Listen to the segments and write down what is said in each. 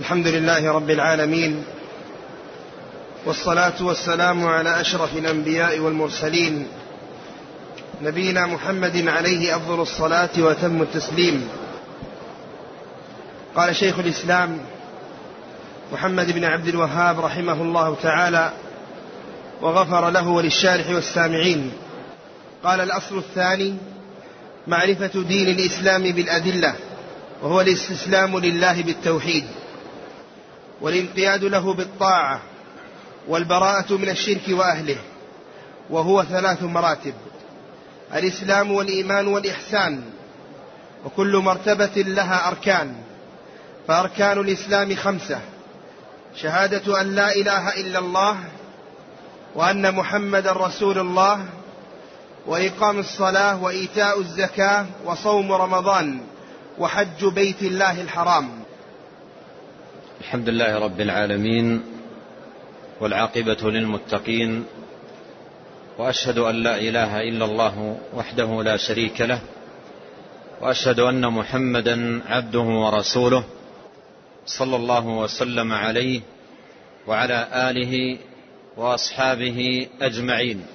الحمد لله رب العالمين والصلاة والسلام على أشرف الأنبياء والمرسلين نبينا محمد عليه أفضل الصلاة وتم التسليم. قال شيخ الإسلام محمد بن عبد الوهاب رحمه الله تعالى وغفر له وللشارح والسامعين. قال الأصل الثاني معرفة دين الإسلام بالأدلة وهو الاستسلام لله بالتوحيد. والانقياد له بالطاعة والبراءة من الشرك وأهله وهو ثلاث مراتب الإسلام والإيمان والإحسان وكل مرتبة لها أركان فأركان الإسلام خمسة شهادة أن لا إله إلا الله وأن محمد رسول الله وإقام الصلاة وإيتاء الزكاة وصوم رمضان وحج بيت الله الحرام. الحمد لله رب العالمين والعاقبة للمتقين وأشهد أن لا إله إلا الله وحده لا شريك له وأشهد أن محمدا عبده ورسوله صلى الله وسلم عليه وعلى آله وأصحابه أجمعين.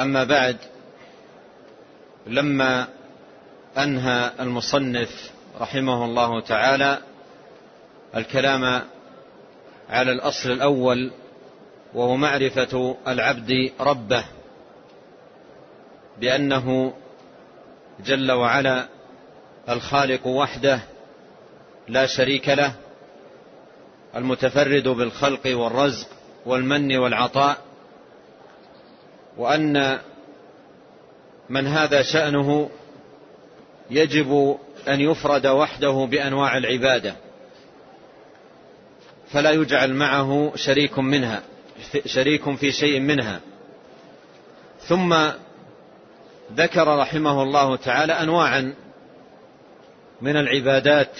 أما بعد لما أنهى المصنف رحمه الله تعالى الكلام على الأصل الأول وهو معرفة العبد ربه بأنه جل وعلا الخالق وحده لا شريك له المتفرد بالخلق والرزق والمن والعطاء وأن من هذا شأنه يجب أن يفرد وحده بأنواع العبادة. فلا يجعل معه شريك منها شريك في شيء منها. ثم ذكر رحمه الله تعالى أنواعا من العبادات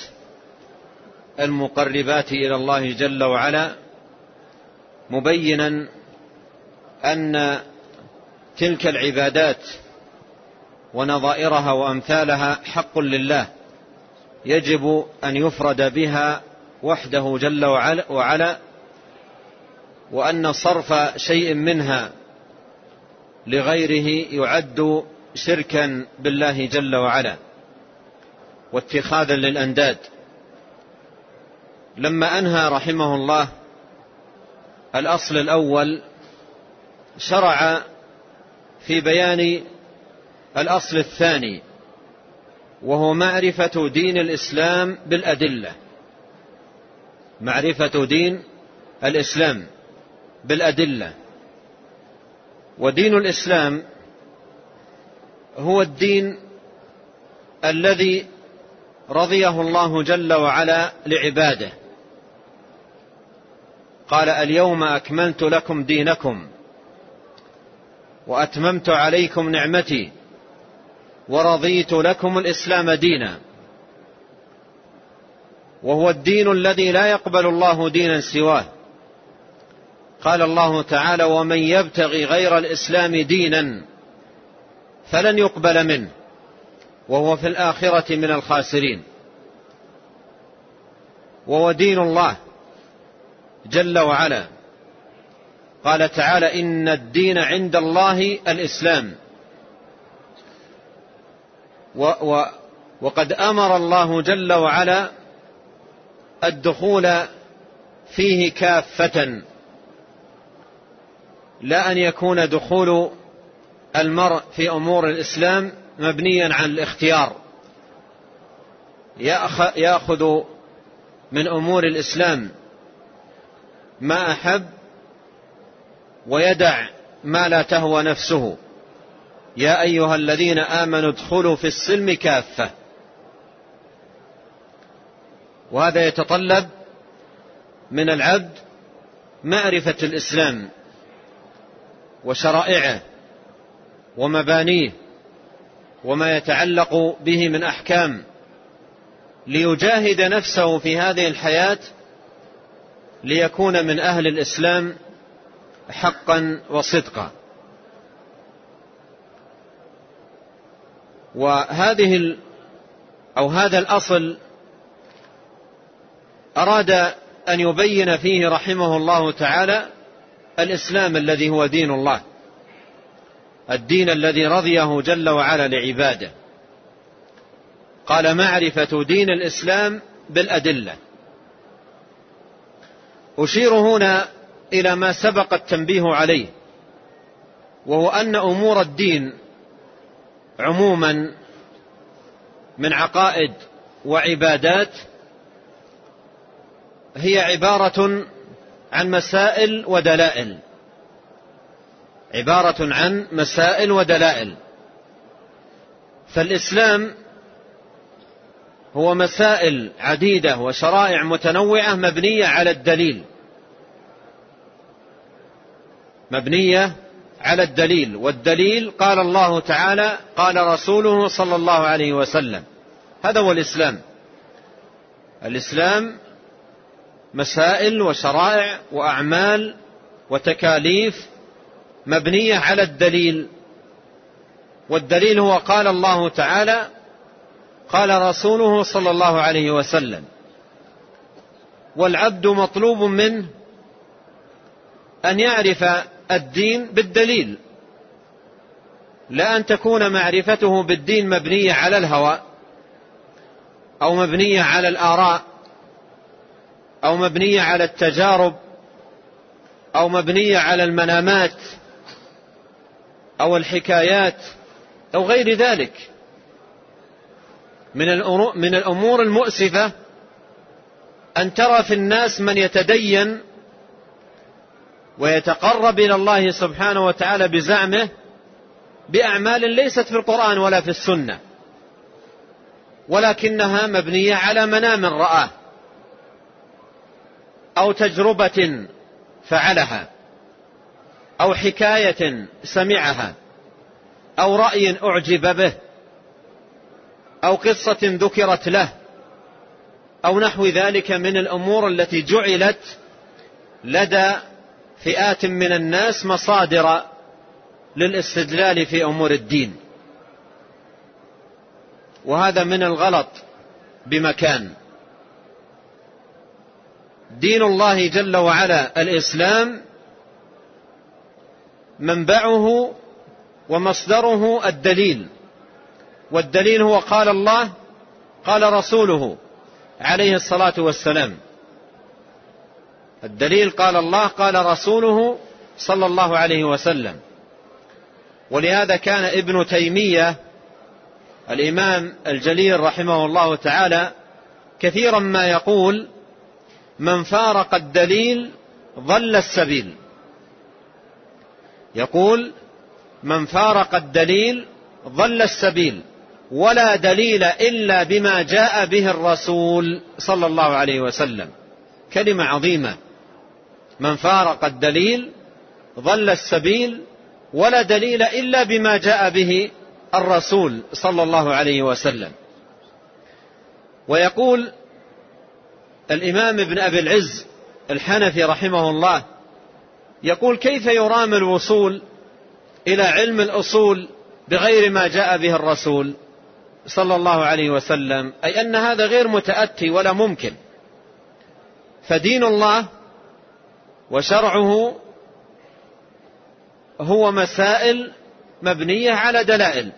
المقربات إلى الله جل وعلا مبينا أن تلك العبادات ونظائرها وأمثالها حق لله يجب أن يفرد بها وحده جل وعلا وأن صرف شيء منها لغيره يعد شركا بالله جل وعلا واتخاذا للأنداد. لما أنهى رحمه الله الأصل الأول شرع في بيان الأصل الثاني وهو معرفة دين الإسلام بالأدلة. معرفة دين الإسلام بالأدلة. ودين الإسلام هو الدين الذي رضيه الله جل وعلا لعباده. قال اليوم أكملت لكم دينكم وأتممت عليكم نعمتي ورضيت لكم الإسلام دينا. وهو الدين الذي لا يقبل الله دينا سواه. قال الله تعالى ومن يبتغي غير الإسلام دينا فلن يقبل منه وهو في الآخرة من الخاسرين. وهو دين الله جل وعلا. قال تعالى إن الدين عند الله الإسلام. و و وقد أمر الله جل وعلا الدخول فيه كافة. لا أن يكون دخول المرء في أمور الإسلام مبنيا عن الاختيار. يأخذ من أمور الإسلام ما أحب ويدع ما لا تهوى نفسه. يا أيها الذين آمنوا ادخلوا في السلم كافة. وهذا يتطلب من العبد معرفة الإسلام وشرائعه ومبانيه وما يتعلق به من أحكام ليجاهد نفسه في هذه الحياة ليكون من أهل الإسلام حقا وصدقا. وهذه أو هذا الأصل أراد أن يبين فيه رحمه الله تعالى الإسلام الذي هو دين الله الدين الذي رضيه جل وعلا لعباده. قال معرفة دين الإسلام بالأدلة. أشير هنا إلى ما سبق التنبيه عليه وهو أن أمور الدين عموما من عقائد وعبادات هي عبارة عن مسائل ودلائل. عبارة عن مسائل ودلائل. فالإسلام هو مسائل عديدة وشرائع متنوعة مبنية على الدليل. مبنية على الدليل. والدليل قال الله تعالى قال رسوله صلى الله عليه وسلم. هذا هو الإسلام. الإسلام مسائل وشرائع وأعمال وتكاليف مبنية على الدليل. والدليل هو قال الله تعالى قال رسوله صلى الله عليه وسلم والعبد مطلوب منه أن يعرف الدين بالدليل لا أن تكون معرفته بالدين مبنية على الهوى أو مبنية على الآراء. أو مبنية على التجارب أو مبنية على المنامات أو الحكايات أو غير ذلك. من الأمور المؤسفة أن ترى في الناس من يتدين ويتقرب إلى الله سبحانه وتعالى بزعمه بأعمال ليست في القرآن ولا في السنة ولكنها مبنية على منام رآه. أو تجربة فعلها أو حكاية سمعها أو رأي أعجب به أو قصة ذكرت له أو نحو ذلك من الأمور التي جعلت لدى فئات من الناس مصادر للاستدلال في أمور الدين. وهذا من الغلط بمكان. دين الله جل وعلا الإسلام منبعه ومصدره الدليل. والدليل هو قال الله قال رسوله عليه الصلاة والسلام. الدليل قال الله قال رسوله صلى الله عليه وسلم. ولهذا كان ابن تيمية الإمام الجليل رحمه الله تعالى كثيرا ما يقول من فارق الدليل ضل السبيل. يقول من فارق الدليل ضل السبيل ولا دليل إلا بما جاء به الرسول صلى الله عليه وسلم. كلمة عظيمة. من فارق الدليل ضل السبيل ولا دليل إلا بما جاء به الرسول صلى الله عليه وسلم. ويقول الإمام ابن أبي العز الحنفي رحمه الله يقول كيف يرام الوصول إلى علم الأصول بغير ما جاء به الرسول صلى الله عليه وسلم؟ أي أن هذا غير متأتي ولا ممكن. فدين الله وشرعه هو مسائل مبنية على دلائل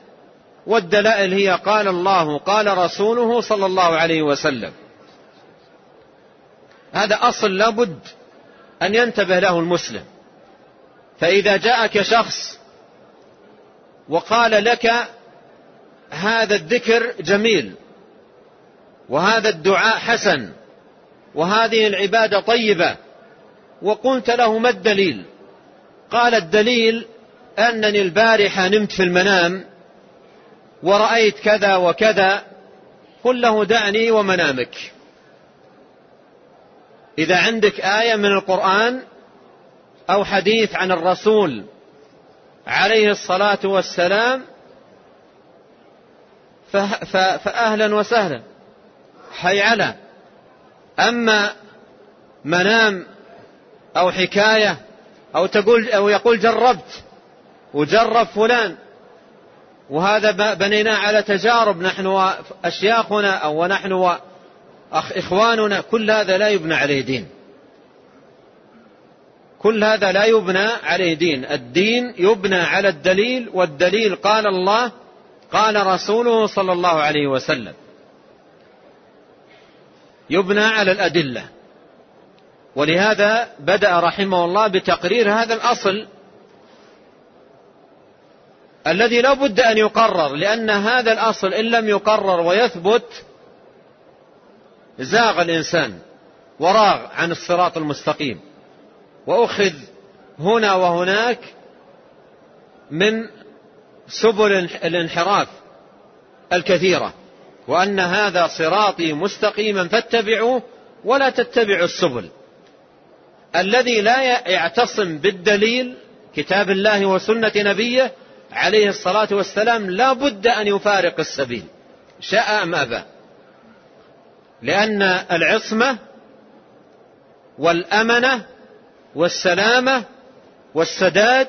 والدلائل هي قال الله قال رسوله صلى الله عليه وسلم. هذا أصل لابد أن ينتبه له المسلم. فإذا جاءك شخص وقال لك هذا الذكر جميل وهذا الدعاء حسن وهذه العبادة طيبة وقلت له ما الدليل؟ قال الدليل أنني البارحة نمت في المنام ورأيت كذا وكذا قل له دعني ومنامك. إذا عندك آية من القرآن أو حديث عن الرسول عليه الصلاة والسلام فأهلا وسهلا حي على أما منام أو حكاية أو تقول أو يقول جربت وجرب فلان وهذا بنيناه على تجارب نحن وأشياخنا أو ونحن أخ إخواننا كل هذا لا يبنى عليه دين. كل هذا لا يبنى عليه دين. الدين يبنى على الدليل والدليل قال الله قال رسوله صلى الله عليه وسلم. يبنى على الأدلة. ولهذا بدأ رحمه الله بتقرير هذا الأصل الذي لا بد أن يقرر لأن هذا الأصل إن لم يقرر ويثبت زاغ الإنسان وراغ عن الصراط المستقيم. وأخذ هنا وهناك من سبل الانحراف الكثيرة. وأن هذا صراطي مستقيما فاتبعوه ولا تتبعوا السبل. الذي لا يعتصم بالدليل كتاب الله وسنة نبيه عليه الصلاة والسلام لا بد أن يفارق السبيل. شاء أم أبى. لأن العصمة والأمنة والسلامة والسداد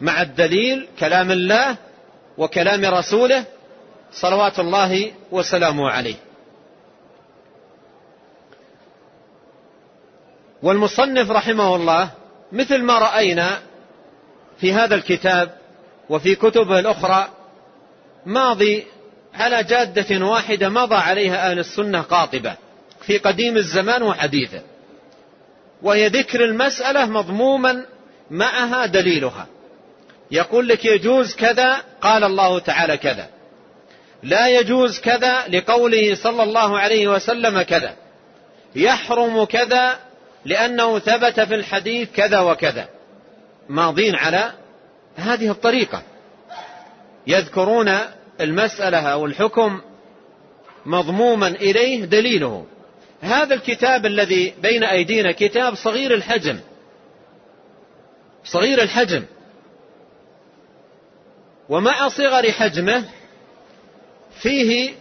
مع الدليل كلام الله وكلام رسوله صلوات الله وسلامه عليه. والمصنف رحمه الله مثل ما رأينا في هذا الكتاب وفي كتبه الأخرى ماضي على جادة واحدة مضى عليها أهل السنة قاطبة في قديم الزمان وحديثه. وهي ذكر المسألة مضموما معها دليلها. يقول لك يجوز كذا قال الله تعالى كذا. لا يجوز كذا لقوله صلى الله عليه وسلم كذا. يحرم كذا لأنه ثبت في الحديث كذا وكذا. ماضين على هذه الطريقة. يذكرون المسألة أو الحكم مضموما إليه دليله. هذا الكتاب الذي بين أيدينا كتاب صغير الحجم. صغير الحجم. ومع صغر حجمه فيه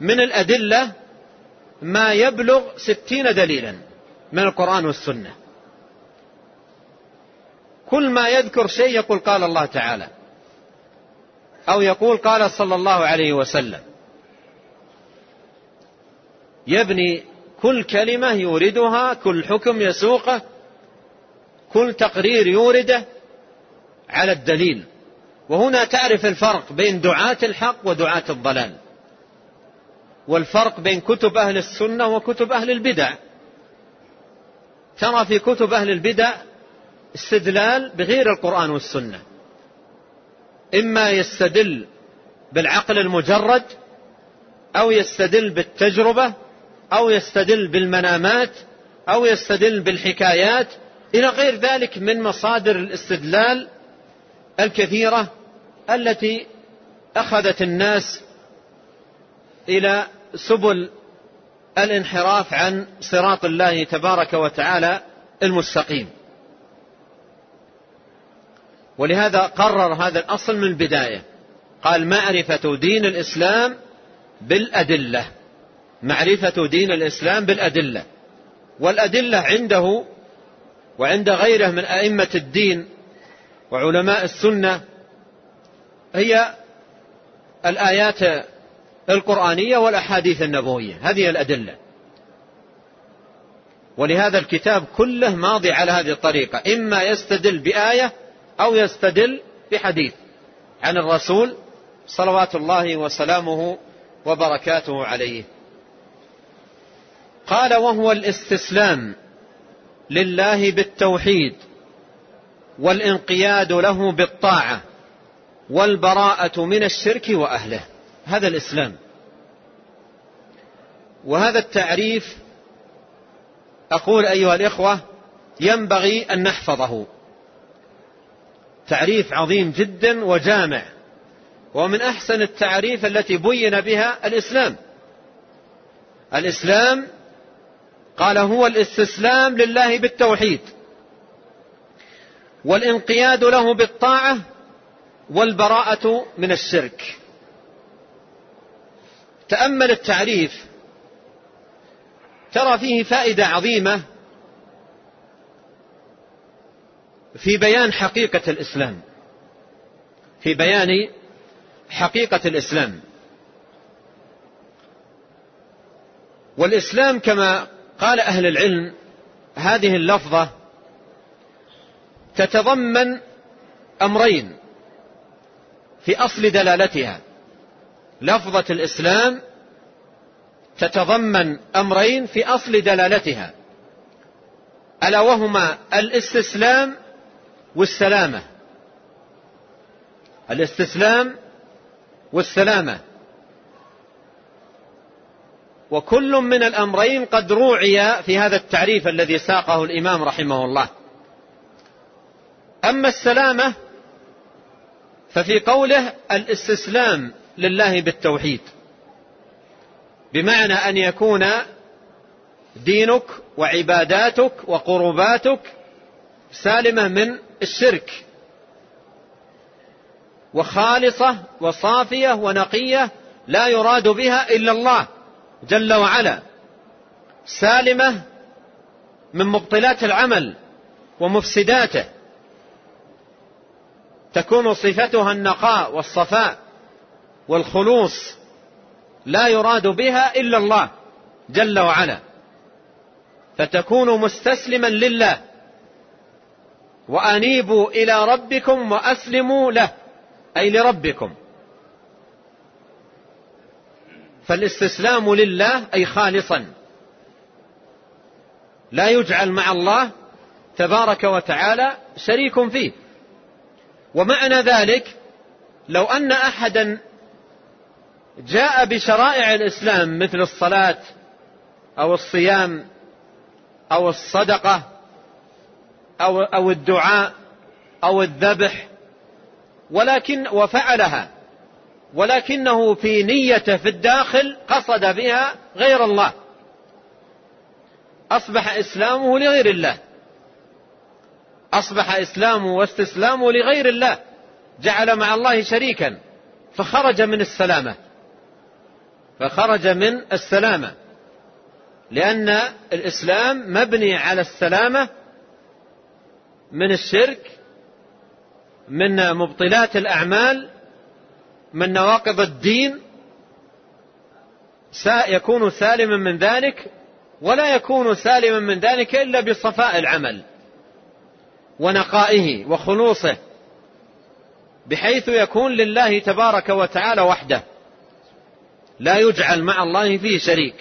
من الأدلة ما يبلغ ستين دليلا من القرآن والسنة. كل ما يذكر شيء يقول قال الله تعالى أو يقول قال صلى الله عليه وسلم. يبني كل كلمة يوردها كل حكم يسوقه كل تقرير يورده على الدليل. وهنا تعرف الفرق بين دعاة الحق ودعاة الضلال. والفرق بين كتب أهل السنة وكتب أهل البدع. ترى في كتب أهل البدع استدلال بغير القرآن والسنة. إما يستدل بالعقل المجرد أو يستدل بالتجربة أو يستدل بالمنامات أو يستدل بالحكايات إلى غير ذلك من مصادر الاستدلال الكثيرة التي أخذت الناس إلى سبل الانحراف عن صراط الله تبارك وتعالى المستقيم. ولهذا قرر هذا الأصل من البداية. قال معرفة دين الإسلام بالأدلة. معرفة دين الإسلام بالأدلة. والأدلة عنده وعند غيره من أئمة الدين وعلماء السنة هي الآيات القرآنية والأحاديث النبوية. هذه الأدلة. ولهذا الكتاب كله ماضي على هذه الطريقة. إما يستدل بآية أو يستدل بحديث عن الرسول صلوات الله وسلامه وبركاته عليه. قال وهو الاستسلام لله بالتوحيد والانقياد له بالطاعة والبراءة من الشرك وأهله. هذا الإسلام. وهذا التعريف أقول أيها الإخوة ينبغي أن نحفظه. تعريف عظيم جدا وجامع. ومن أحسن التعريف التي بين بها الإسلام. الإسلام قال هو الاستسلام لله بالتوحيد. والانقياد له بالطاعة والبراءة من الشرك. تأمل التعريف. ترى فيه فائدة عظيمة في بيان حقيقة الإسلام. في بيان حقيقة الإسلام. والإسلام كما قال أهل العلم هذه اللفظة تتضمن أمرين في أصل دلالتها. لفظة الإسلام تتضمن أمرين في أصل دلالتها. ألا وهما الاستسلام والسلامة. الاستسلام والسلامة. وكل من الأمرين قد روعي في هذا التعريف الذي ساقه الإمام رحمه الله. أما السلامة ففي قوله الاستسلام لله بالتوحيد. بمعنى أن يكون دينك وعباداتك وقرباتك سالمة من الشرك. وخالصة وصافية ونقية لا يراد بها إلا الله جل وعلا. سالمة من مبطلات العمل ومفسداته. تكون صفتها النقاء والصفاء والخلوص لا يراد بها إلا الله جل وعلا. فتكون مستسلما لله. وأنيبوا إلى ربكم وأسلموا له أي لربكم. فالاستسلام لله أي خالصا. لا يجعل مع الله تبارك وتعالى شريك فيه. ومعنى ذلك لو أن أحدا جاء بشرائع الإسلام مثل الصلاة أو الصيام أو الصدقة أو, أو الدعاء أو الذبح ولكن وفعلها ولكنه في نيته في الداخل قصد بها غير الله. أصبح إسلامه لغير الله. أصبح إسلامه واستسلامه لغير الله. جعل مع الله شريكا فخرج من السلامة. فخرج من السلامة. لأن الإسلام مبني على السلامة من الشرك من مبطلات الأعمال من نواقض الدين يكون سالما من ذلك ولا يكون سالما من ذلك إلا بصفاء العمل ونقائه وخلوصه بحيث يكون لله تبارك وتعالى وحده لا يجعل مع الله فيه شريك.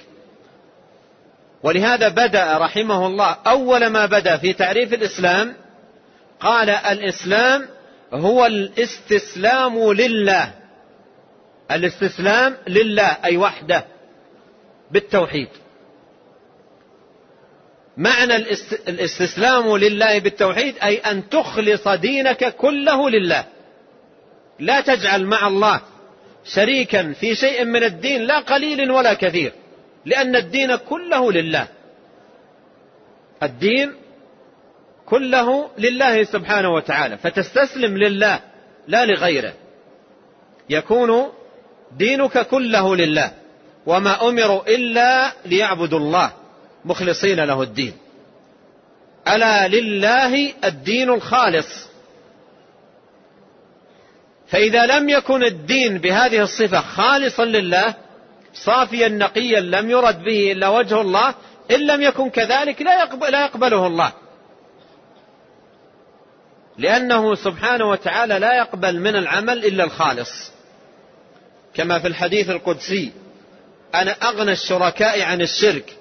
ولهذا بدأ رحمه الله أول ما بدأ في تعريف الإسلام قال الإسلام هو الاستسلام لله. الاستسلام لله أي وحده بالتوحيد. معنى الاستسلام لله بالتوحيد أي أن تخلص دينك كله لله. لا تجعل مع الله شريكا في شيء من الدين لا قليل ولا كثير لأن الدين كله لله. الدين كله لله سبحانه وتعالى فتستسلم لله لا لغيره. يكون دينك كله لله وما أمروا إلا ليعبدوا الله مخلصين له الدين. ألا لله الدين الخالص. فإذا لم يكن الدين بهذه الصفة خالصا لله صافيا نقيا لم يرد به إلا وجه الله إن لم يكن كذلك لا, يقبل لا يقبله الله. لأنه سبحانه وتعالى لا يقبل من العمل إلا الخالص. كما في الحديث القدسي أنا أغنى الشركاء عن الشرك.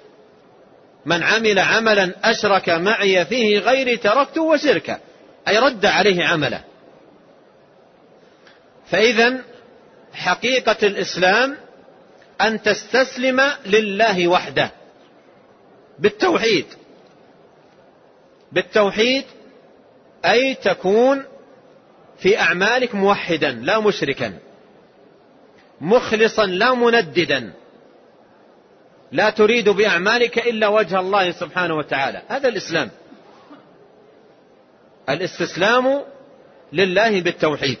من عمل عملا أشرك معي فيه غيري تركته وشركه. أي رد عليه عمله. فإذا حقيقة الإسلام أن تستسلم لله وحده. بالتوحيد. بالتوحيد أي تكون في أعمالك موحدا لا مشركا مخلصا لا منددا. لا تريد بأعمالك إلا وجه الله سبحانه وتعالى. هذا الإسلام. الاستسلام لله بالتوحيد.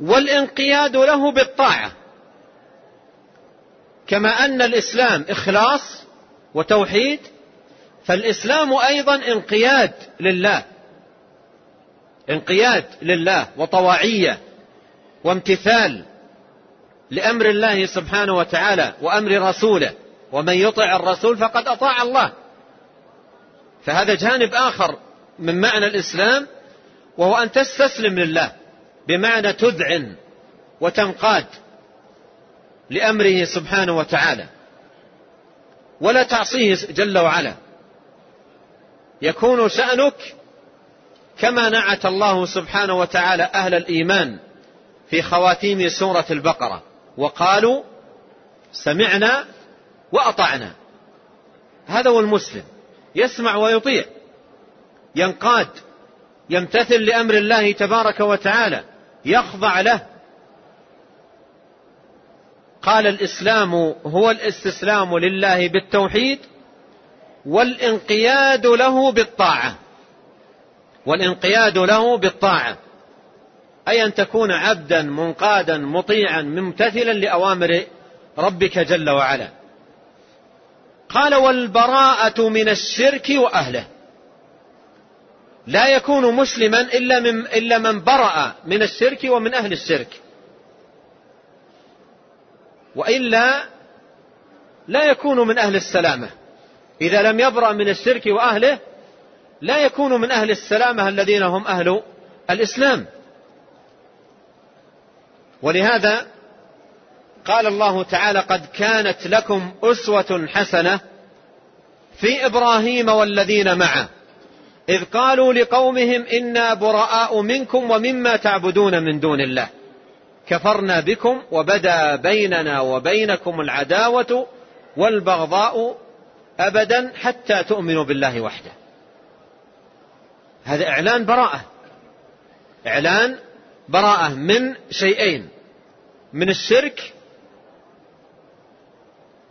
والانقياد له بالطاعة. كما أن الإسلام إخلاص وتوحيد فالإسلام أيضا انقياد لله. انقياد لله وطواعية وامتثال لأمر الله سبحانه وتعالى وأمر رسوله. ومن يطع الرسول فقد أطاع الله. فهذا جانب آخر من معنى الإسلام وهو أن تستسلم لله بمعنى تذعن وتنقاد لأمره سبحانه وتعالى. ولا تعصيه جل وعلا. يكون شأنك كما نعت الله سبحانه وتعالى أهل الإيمان في خواتيم سورة البقرة وقالوا سمعنا وأطعنا. هذا هو المسلم يسمع ويطيع ينقاد يمتثل لأمر الله تبارك وتعالى يخضع له. قال الإسلام هو الاستسلام لله بالتوحيد والانقياد له بالطاعة. والانقياد له بالطاعة. أي أن تكون عبدا منقادا مطيعا ممتثلا لأوامر ربك جل وعلا. قال والبراءة من الشرك وأهله. لا يكون مسلما إلا من, إلا من برأ من الشرك ومن أهل الشرك. وإلا لا يكون من أهل السلامة. إذا لم يبرأ من الشرك وأهله لا يكون من أهل السلامة الذين هم أهل الإسلام. ولهذا قال الله تعالى قد كانت لكم أسوة حسنة في إبراهيم والذين معه. إذ قالوا لقومهم إنا براء منكم ومما تعبدون من دون الله. كفرنا بكم وبدا بيننا وبينكم العداوة والبغضاء أبدا حتى تؤمنوا بالله وحده. هذا إعلان براءة. إعلان براءة من شيئين من الشرك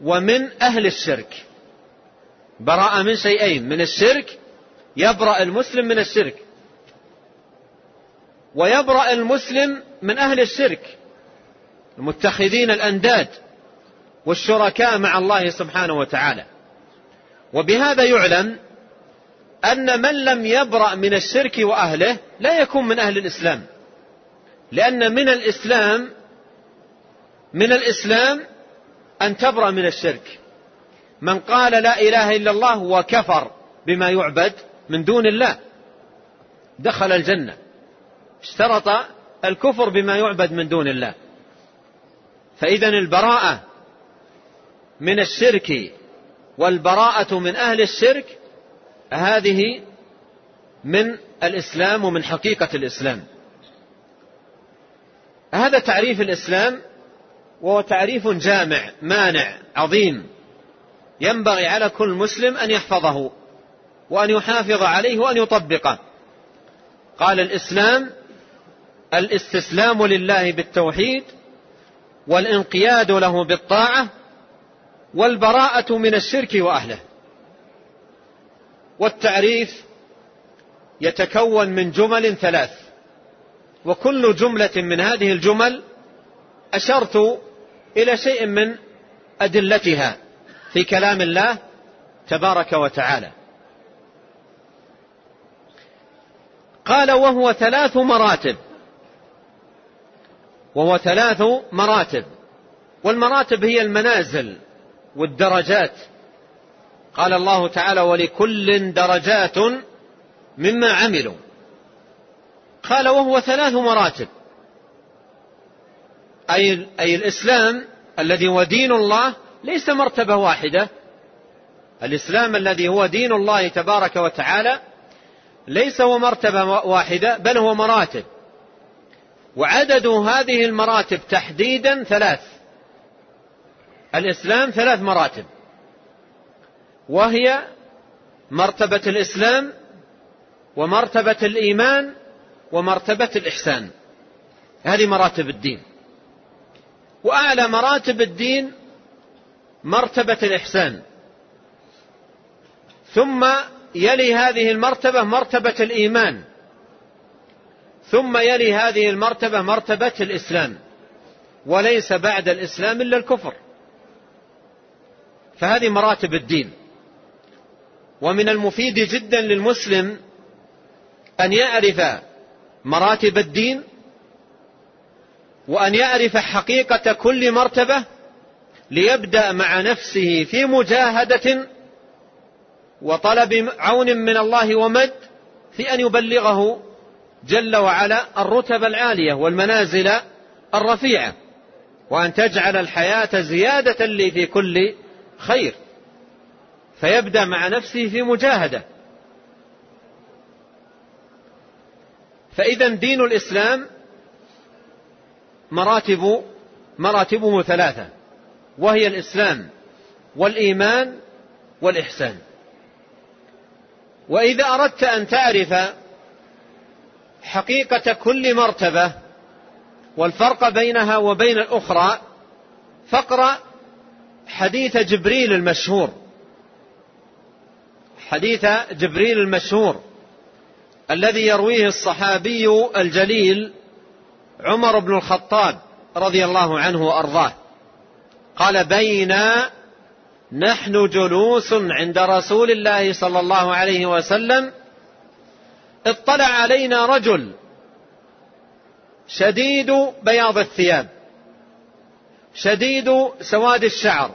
ومن أهل الشرك. براءة من شيئين من الشرك يبرأ المسلم من الشرك ويبرأ المسلم من أهل الشرك. المتخذين الأنداد والشركاء مع الله سبحانه وتعالى. وبهذا يعلم أن من لم يبرأ من الشرك وأهله لا يكون من أهل الإسلام. لأن من الإسلام من الإسلام أن تبرأ من الشرك. من قال لا إله إلا الله وكفر بما يعبد من دون الله دخل الجنة. اشترط الكفر بما يعبد من دون الله. فإذا البراءة من الشرك والبراءة من أهل الشرك هذه من الإسلام ومن حقيقة الإسلام. هذا تعريف الإسلام وهو تعريف جامع مانع عظيم. ينبغي على كل مسلم أن يحفظه وأن يحافظ عليه وأن يطبقه. قال الإسلام الإستسلام لله بالتوحيد والإنقياد له بالطاعة والبراءة من الشرك وأهله. والتعريف يتكون من جمل ثلاث. وكل جملة من هذه الجمل أشرت إلى شيء من أدلتها في كلام الله تبارك وتعالى. قال وهو ثلاث مراتب. وهو ثلاث مراتب. والمراتب هي المنازل والدرجات. قال الله تعالى ولكل درجات مما عملوا. قال وهو ثلاث مراتب. أي, أي الإسلام الذي هو دين الله ليس مرتبة واحدة. الإسلام الذي هو دين الله تبارك وتعالى ليس هو مرتبة واحدة بل هو مراتب. وعدد هذه المراتب تحديدا ثلاث. الإسلام ثلاث مراتب. وهي مرتبة الإسلام ومرتبة الإيمان ومرتبة الإحسان. هذه مراتب الدين. وأعلى مراتب الدين مرتبة الإحسان. ثم يلي هذه المرتبة مرتبة الإيمان. ثم يلي هذه المرتبة مرتبة الإسلام. وليس بعد الإسلام إلا الكفر. فهذه مراتب الدين. ومن المفيد جدا للمسلم أن يعرف مراتب الدين وأن يعرف حقيقة كل مرتبة ليبدأ مع نفسه في مجاهدة وطلب عون من الله ومد في أن يبلغه جل وعلا الرتب العالية والمنازل الرفيعة وأن تجعل الحياة زيادة لي في كل خير. فيبدأ مع نفسه في مجاهدة. فإذا دين الإسلام مراتب مراتبه ثلاثة. وهي الإسلام والإيمان والإحسان. وإذا أردت أن تعرف حقيقة كل مرتبة والفرق بينها وبين الأخرى فاقرأ حديث جبريل المشهور. حديث جبريل المشهور الذي يرويه الصحابي الجليل عمر بن الخطاب رضي الله عنه وأرضاه. قال بينا نحن جلوس عند رسول الله صلى الله عليه وسلم. اطلع علينا رجل شديد بياض الثياب شديد سواد الشعر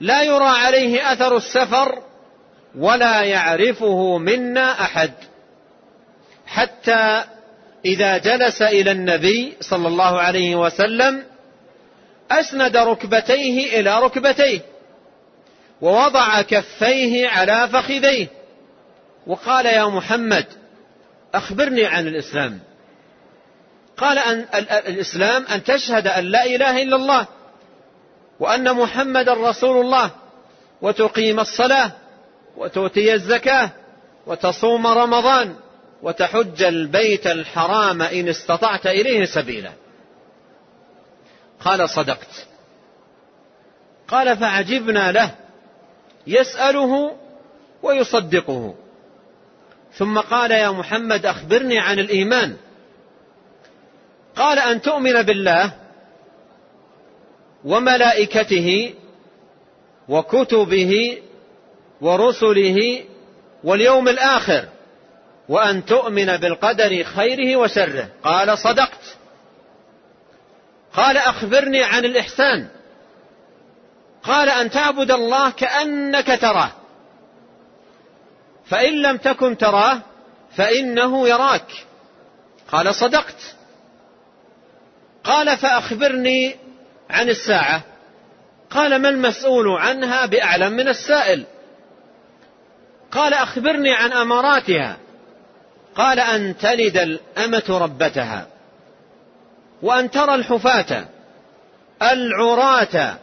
لا يرى عليه أثر السفر ولا يعرفه منا أحد. حتى إذا جلس إلى النبي صلى الله عليه وسلم أسند ركبتيه إلى ركبتيه ووضع كفيه على فخذيه وقال يا محمد أخبرني عن الإسلام. قال أن الإسلام أن تشهد أن لا إله إلا الله وأن محمدا رسول الله وتقيم الصلاة وتؤتي الزكاة وتصوم رمضان وتحج البيت الحرام إن استطعت إليه سبيلا. قال صدقت. قال فعجبنا له يسأله ويصدقه. ثم قال يا محمد أخبرني عن الإيمان. قال أن تؤمن بالله وملائكته وكتبه ورسله واليوم الآخر وأن تؤمن بالقدر خيره وشره. قال صدقت. قال أخبرني عن الإحسان. قال أن تعبد الله كأنك تراه. فإن لم تكن تراه فإنه يراك. قال صدقت. قال فأخبرني عن الساعة. قال ما المسؤول عنها بأعلم من السائل؟ قال أخبرني عن أماراتها. قال أن تلد الأمة ربتها. وأن ترى الحفاة العراة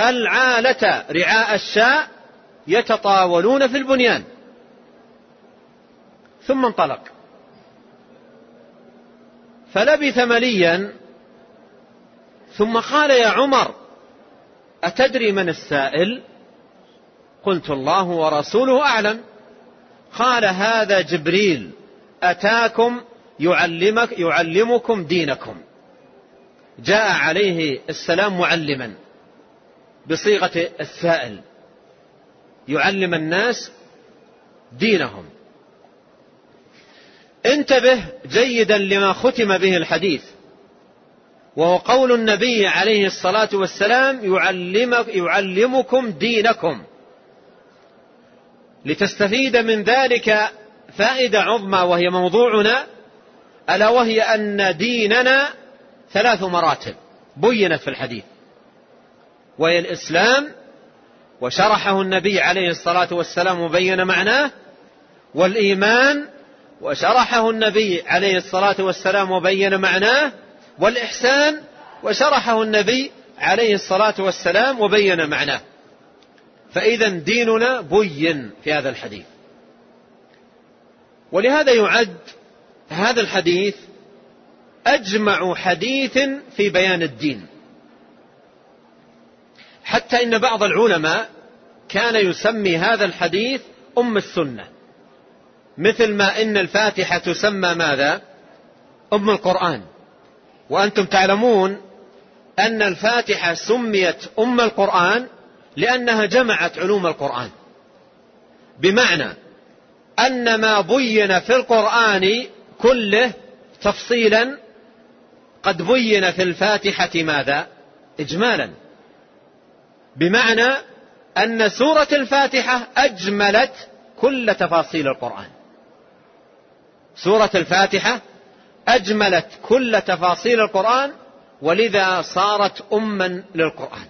العالة رعاء الشاء يتطاولون في البنيان. ثم انطلق. فلبث مليا ثم قال يا عمر أتدري من السائل؟ قلت الله ورسوله أعلم. قال هذا جبريل أتاكم يعلمك يعلمكم دينكم. جاء عليه السلام معلما بصيغة السائل. يعلم الناس دينهم. انتبه جيدا لما ختم به الحديث. وهو قول النبي عليه الصلاة والسلام يعلمك يعلمكم دينكم. لتستفيد من ذلك فائدة عظمى وهي موضوعنا ألا وهي أن ديننا ثلاث مراتب بينت في الحديث وهي الإسلام وشرحه النبي عليه الصلاة والسلام وبين معناه والإيمان وشرحه النبي عليه الصلاة والسلام وبين معناه والإحسان وشرحه النبي عليه الصلاة والسلام وبين معناه. فإذا ديننا بين في هذا الحديث. ولهذا يعد هذا الحديث أجمع حديث في بيان الدين. حتى إن بعض العلماء كان يسمي هذا الحديث أم السنة. مثل ما إن الفاتحة تسمى ماذا؟ أم القرآن. وأنتم تعلمون أن الفاتحة سميت أم القرآن لأنها جمعت علوم القرآن. بمعنى أن ما بين في القرآن كله تفصيلا قد بين في الفاتحة ماذا؟ إجمالا. بمعنى أن سورة الفاتحة أجملت كل تفاصيل القرآن. سورة الفاتحة أجملت كل تفاصيل القرآن ولذا صارت أما للقرآن.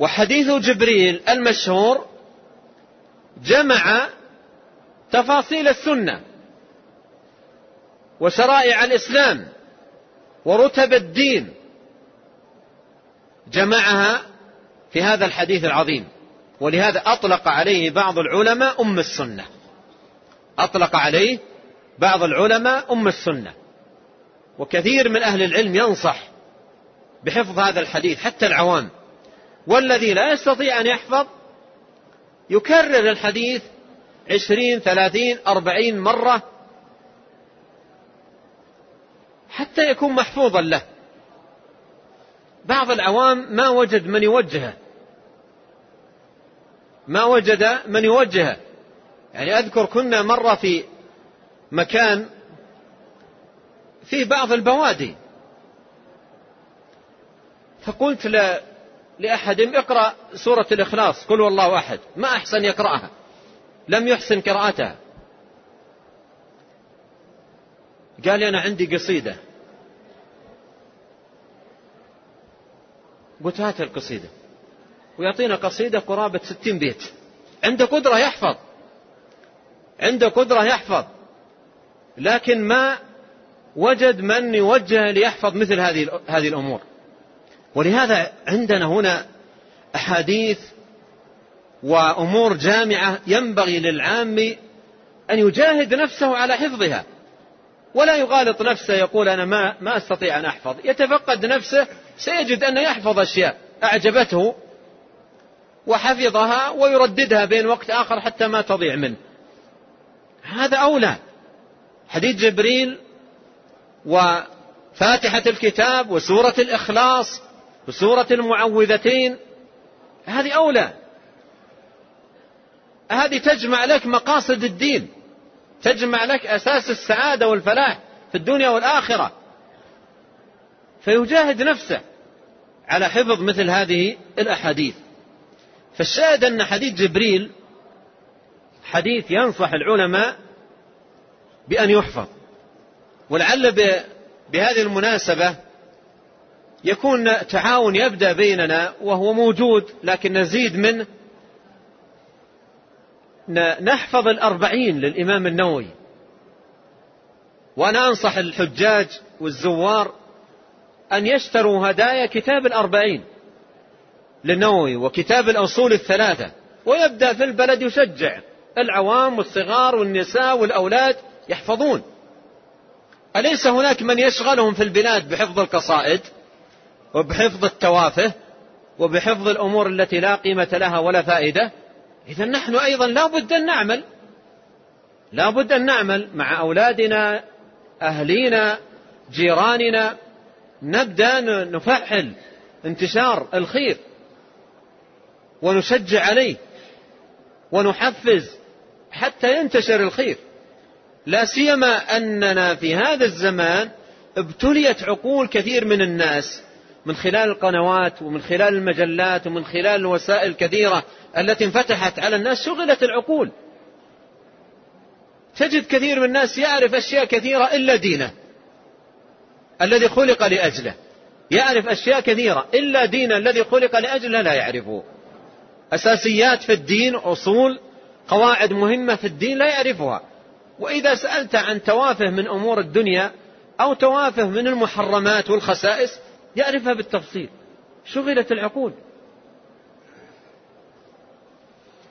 وحديث جبريل المشهور جمع تفاصيل السنة وشرائع الإسلام ورتب الدين جمعها في هذا الحديث العظيم. ولهذا أطلق عليه بعض العلماء أم السنة. أطلق عليه بعض العلماء أم السنة. وكثير من أهل العلم ينصح بحفظ هذا الحديث حتى العوام. والذي لا يستطيع أن يحفظ يكرر الحديث عشرين ثلاثين أربعين مرة حتى يكون محفوظا له. بعض العوام ما وجد من يوجهه. ما وجد من يوجهه. يعني أذكر كنا مرة في مكان في بعض البوادي. فقلت لأحدهم اقرأ سورة الإخلاص قل والله أحد. ما أحسن يقرأها؟ لم يحسن قراءتها. قال لي أنا عندي قصيدة. قلت هات القصيدة. ويعطينا قصيدة قرابة ستين بيت. عنده قدرة يحفظ. عنده قدرة يحفظ. لكن ما وجد من يوجه ليحفظ مثل هذه هذه الأمور. ولهذا عندنا هنا أحاديث وأمور جامعة ينبغي للعام أن يجاهد نفسه على حفظها. ولا يغالط نفسه يقول أنا ما, ما أستطيع أن أحفظ. يتفقد نفسه سيجد أنه يحفظ أشياء. أعجبته وحفظها ويرددها بين وقت آخر حتى ما تضيع منه. هذا أولى. حديث جبريل وفاتحة الكتاب وسورة الإخلاص وسورة المعوذتين هذه أولى. هذه تجمع لك مقاصد الدين تجمع لك أساس السعادة والفلاح في الدنيا والآخرة. فيجاهد نفسه على حفظ مثل هذه الأحاديث. فالشاهد أن حديث جبريل حديث ينصح العلماء بأن يحفظ. ولعل بهذه المناسبة يكون تعاون يبدأ بيننا وهو موجود لكن نزيد منه نحفظ الأربعين للإمام النووي. وأنا أنصح الحجاج والزوار أن يشتروا هدايا كتاب الأربعين للنووي وكتاب الأصول الثلاثة ويبدأ في البلد يشجع. العوام والصغار والنساء والأولاد يحفظون. أليس هناك من يشغلهم في البلاد بحفظ القصائد؟ وبحفظ التوافه وبحفظ الأمور التي لا قيمة لها ولا فائدة إذا نحن أيضا لا بد أن نعمل. لا بد أن نعمل مع أولادنا أهلينا جيراننا. نبدأ نفعل انتشار الخير ونشجع عليه ونحفز حتى ينتشر الخير. لا سيما أننا في هذا الزمان ابتليت عقول كثير من الناس من خلال القنوات ومن خلال المجلات ومن خلال الوسائل الكثيرة التي انفتحت على الناس شغلت العقول. تجد كثير من الناس يعرف أشياء كثيرة إلا دينه الذي خلق لأجله. يعرف أشياء كثيرة إلا دين الذي خلق لأجله لا يعرفه. أساسيات في الدين أصول قواعد مهمة في الدين لا يعرفها. وإذا سألت عن توافه من أمور الدنيا أو توافه من المحرمات والخسائس يعرفها بالتفصيل. شغلت العقول.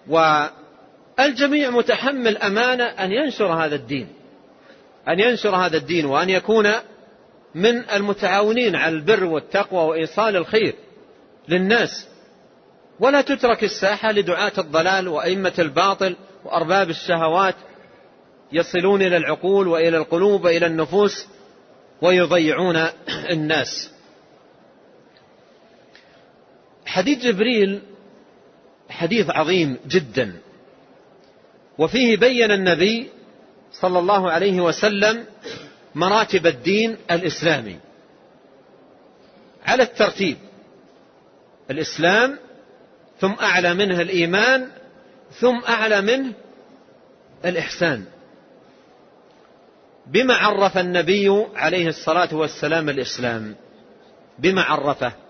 والجميع متحمل أمانة أن ينشر هذا الدين. أن ينشر هذا الدين وأن يكون من المتعاونين على البر والتقوى وإيصال الخير للناس. ولا تترك الساحة لدعاة الضلال وأئمة الباطل وأرباب الشهوات يصلون إلى العقول وإلى القلوب وإلى النفوس ويضيعون الناس. حديث جبريل حديث عظيم جدا. وفيه بين النبي صلى الله عليه وسلم مراتب الدين الإسلامي. على الترتيب الإسلام ثم أعلى منه الإيمان ثم أعلى منه الإحسان. بما عرف النبي عليه الصلاة والسلام الإسلام بما عرفه.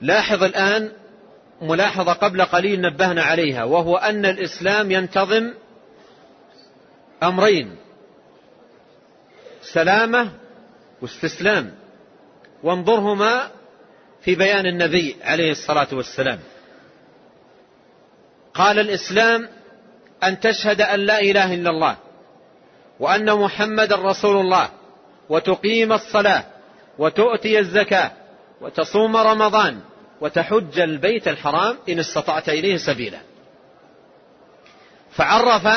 لاحظ الآن ملاحظة قبل قليل نبهنا عليها وهو أن الإسلام ينتظم أمرين سلامة واستسلام وانظرهما في بيان النبي عليه الصلاة والسلام. قال الإسلام أن تشهد أن لا إله إلا الله وأن محمد رسول الله وتقيم الصلاة وتؤتي الزكاة وتصوم رمضان وتحج البيت الحرام إن استطعت إليه سبيلا. فعرف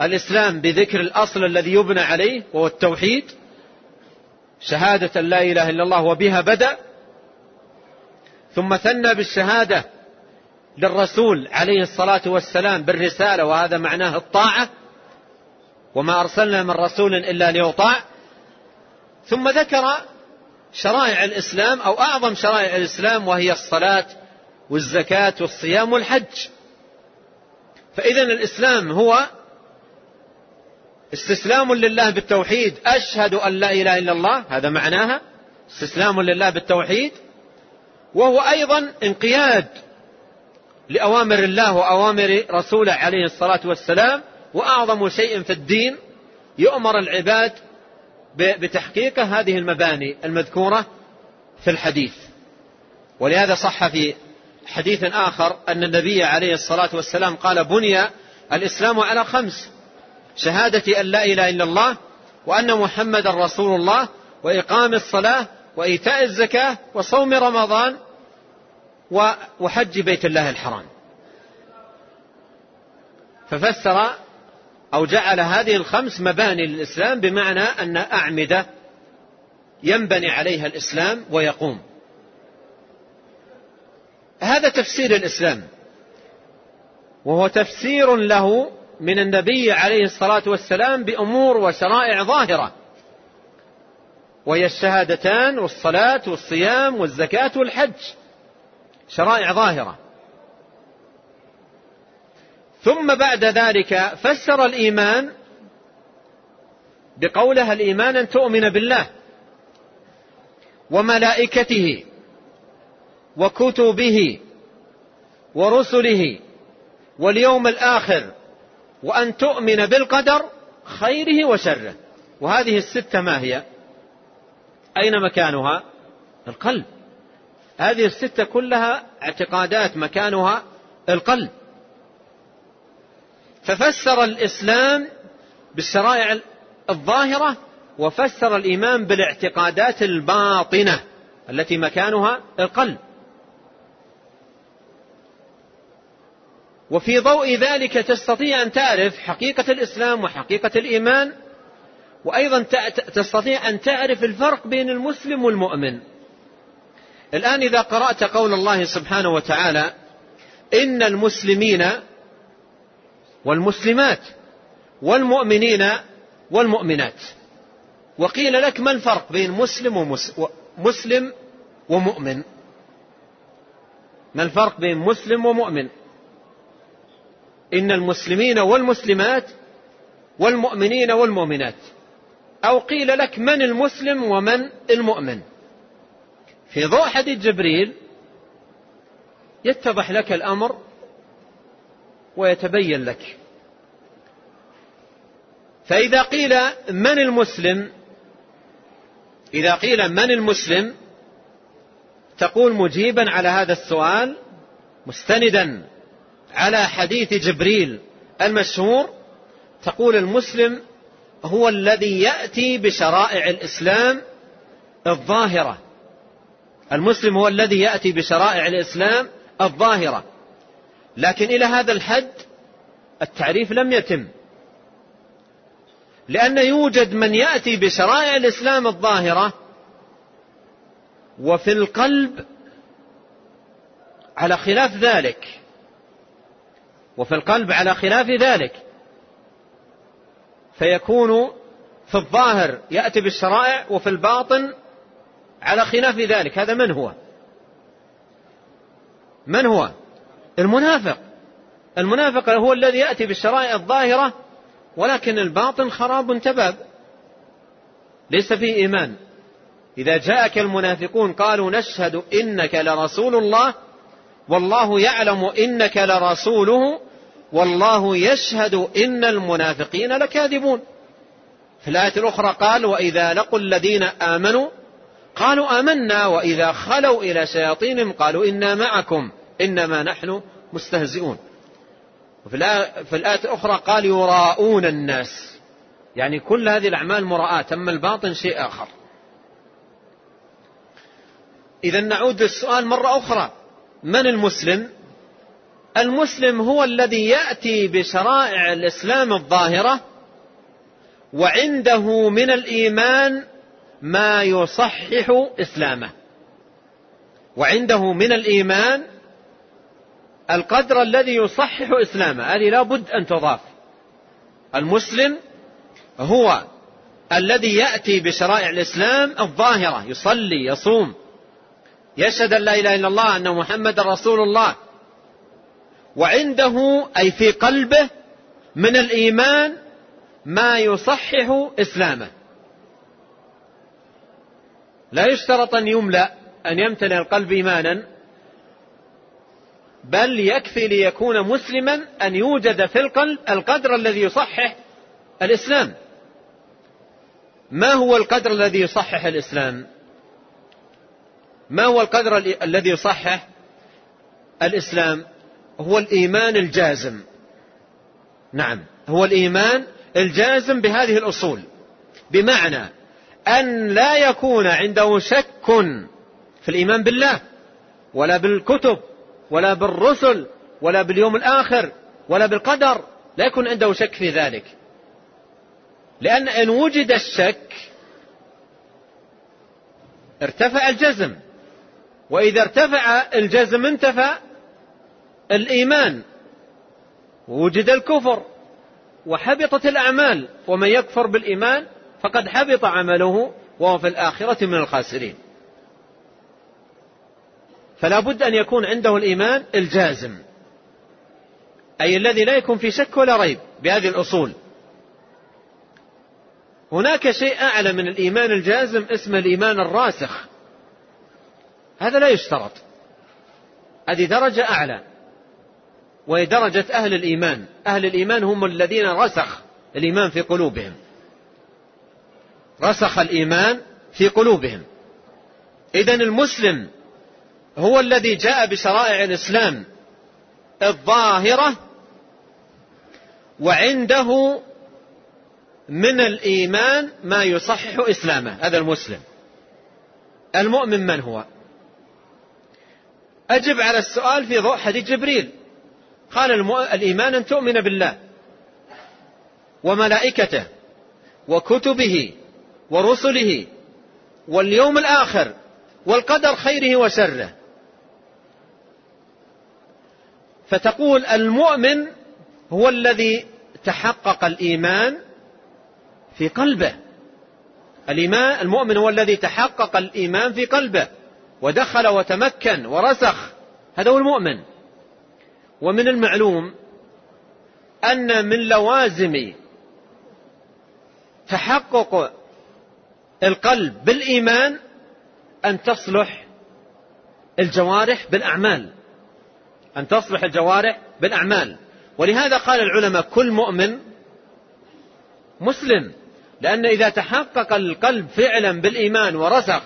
الإسلام بذكر الأصل الذي يبنى عليه وهو التوحيد شهادة لا إله إلا الله وبها بدأ ثم ثنى بالشهادة للرسول عليه الصلاة والسلام بالرسالة وهذا معناه الطاعة وما أرسلنا من رسول إلا ليطاع. ثم ذكر شرائع الإسلام أو أعظم شرائع الإسلام وهي الصلاة والزكاة والصيام والحج. فإذا الإسلام هو استسلام لله بالتوحيد. أشهد أن لا إله إلا الله هذا معناها. استسلام لله بالتوحيد. وهو أيضا انقياد لأوامر الله وأوامر رسوله عليه الصلاة والسلام وأعظم شيء في الدين يؤمر العباد بتحقيق هذه المباني المذكورة في الحديث. ولهذا صح في حديث آخر أن النبي عليه الصلاة والسلام قال بني الإسلام على خمس شهادة أن لا إله إلا الله وأن محمد رسول الله وإقام الصلاة وإيتاء الزكاة وصوم رمضان وحج بيت الله الحرام. ففسر أو جعل هذه الخمس مباني للإسلام بمعنى أن أعمدة ينبني عليها الإسلام ويقوم. هذا تفسير الإسلام. وهو تفسير له من النبي عليه الصلاة والسلام بأمور وشرائع ظاهرة. وهي الشهادتان والصلاة والصيام والزكاة والحج. شرائع ظاهرة. ثم بعد ذلك فسر الإيمان بقولها الإيمان أن تؤمن بالله وملائكته وكتبه ورسله واليوم الآخر وأن تؤمن بالقدر خيره وشره. وهذه الستة ما هي؟ أين مكانها؟ القلب. هذه الستة كلها اعتقادات مكانها القلب. ففسر الإسلام بالشرائع الظاهرة وفسر الإيمان بالاعتقادات الباطنة التي مكانها القلب. وفي ضوء ذلك تستطيع أن تعرف حقيقة الإسلام وحقيقة الإيمان وأيضا تستطيع أن تعرف الفرق بين المسلم والمؤمن. الآن إذا قرأت قول الله سبحانه وتعالى إن المسلمين والمسلمات والمؤمنين والمؤمنات. وقيل لك ما الفرق بين مسلم ومسلم ومؤمن؟ ما الفرق بين مسلم ومؤمن؟ إن المسلمين والمسلمات والمؤمنين والمؤمنات. أو قيل لك من المسلم ومن المؤمن. في ضوء حديث جبريل يتضح لك الأمر ويتبين لك. فإذا قيل من المسلم إذا قيل من المسلم تقول مجيبا على هذا السؤال مستندا على حديث جبريل المشهور تقول المسلم هو الذي يأتي بشرائع الإسلام الظاهرة. المسلم هو الذي يأتي بشرائع الإسلام الظاهرة. لكن إلى هذا الحد التعريف لم يتم. لأن يوجد من يأتي بشرائع الإسلام الظاهرة وفي القلب على خلاف ذلك. وفي القلب على خلاف ذلك. فيكون في الظاهر يأتي بالشرائع وفي الباطن على خلاف ذلك. هذا من هو؟ من هو؟ المنافق. المنافق هو الذي يأتي بالشرائع الظاهرة ولكن الباطن خراب تباب ليس فيه إيمان. إذا جاءك المنافقون قالوا نشهد إنك لرسول الله والله يعلم إنك لرسوله والله يشهد إن المنافقين لكاذبون. في الآية الأخرى قال وإذا لقوا الذين آمنوا قالوا آمنا وإذا خلوا إلى شياطينهم قالوا إنا معكم. إنما نحن مستهزئون. وفي الآية الأخرى قال يراءون الناس. يعني كل هذه الأعمال مراءة أما الباطن شيء آخر. إذا نعود للسؤال مرة أخرى. من المسلم؟ المسلم هو الذي يأتي بشرائع الإسلام الظاهرة وعنده من الإيمان ما يصحح إسلامه. وعنده من الإيمان القدر الذي يصحح إسلامه هذه لا بد أن تضاف. المسلم هو الذي يأتي بشرائع الإسلام الظاهرة يصلي يصوم. يشهد أن لا إله إلا الله أن محمد رسول الله. وعنده أي في قلبه من الإيمان ما يصحح إسلامه. لا يشترط أن يملأ أن يمتلئ القلب إيمانا. بل يكفي ليكون مسلما أن يوجد في القلب القدر الذي يصحح الإسلام. ما هو القدر الذي يصحح الإسلام؟ ما هو القدر الذي يصحح الإسلام؟ هو الإيمان الجازم. نعم هو الإيمان الجازم بهذه الأصول. بمعنى أن لا يكون عنده شك في الإيمان بالله ولا بالكتب ولا بالرسل ولا باليوم الآخر ولا بالقدر لا يكون عنده شك في ذلك. لأن إن وجد الشك ارتفع الجزم. وإذا ارتفع الجزم انتفى الإيمان. ووجد الكفر وحبطت الأعمال. ومن يكفر بالإيمان فقد حبط عمله وهو في الآخرة من الخاسرين. فلا بد أن يكون عنده الإيمان الجازم أي الذي لا يكون في شك ولا ريب بهذه الأصول. هناك شيء أعلى من الإيمان الجازم اسمه الإيمان الراسخ. هذا لا يشترط. هذه درجة أعلى وهي درجة أهل الإيمان. أهل الإيمان هم الذين رسخ الإيمان في قلوبهم. رسخ الإيمان في قلوبهم. إذا المسلم هو الذي جاء بشرائع الإسلام الظاهرة وعنده من الإيمان ما يصحح إسلامه هذا المسلم. المؤمن من هو؟ أجب على السؤال في ضوء حديث جبريل. قال الإيمان أن تؤمن بالله وملائكته وكتبه ورسله واليوم الآخر والقدر خيره وشره. فتقول المؤمن هو الذي تحقق الإيمان في قلبه. الإيمان المؤمن هو الذي تحقق الإيمان في قلبه ودخل وتمكن ورسخ. هذا هو المؤمن. ومن المعلوم أن من لوازم تحقق القلب بالإيمان أن تصلح الجوارح بالأعمال. أن تصلح الجوارح بالأعمال. ولهذا قال العلماء كل مؤمن مسلم لأن إذا تحقق القلب فعلا بالإيمان ورسخ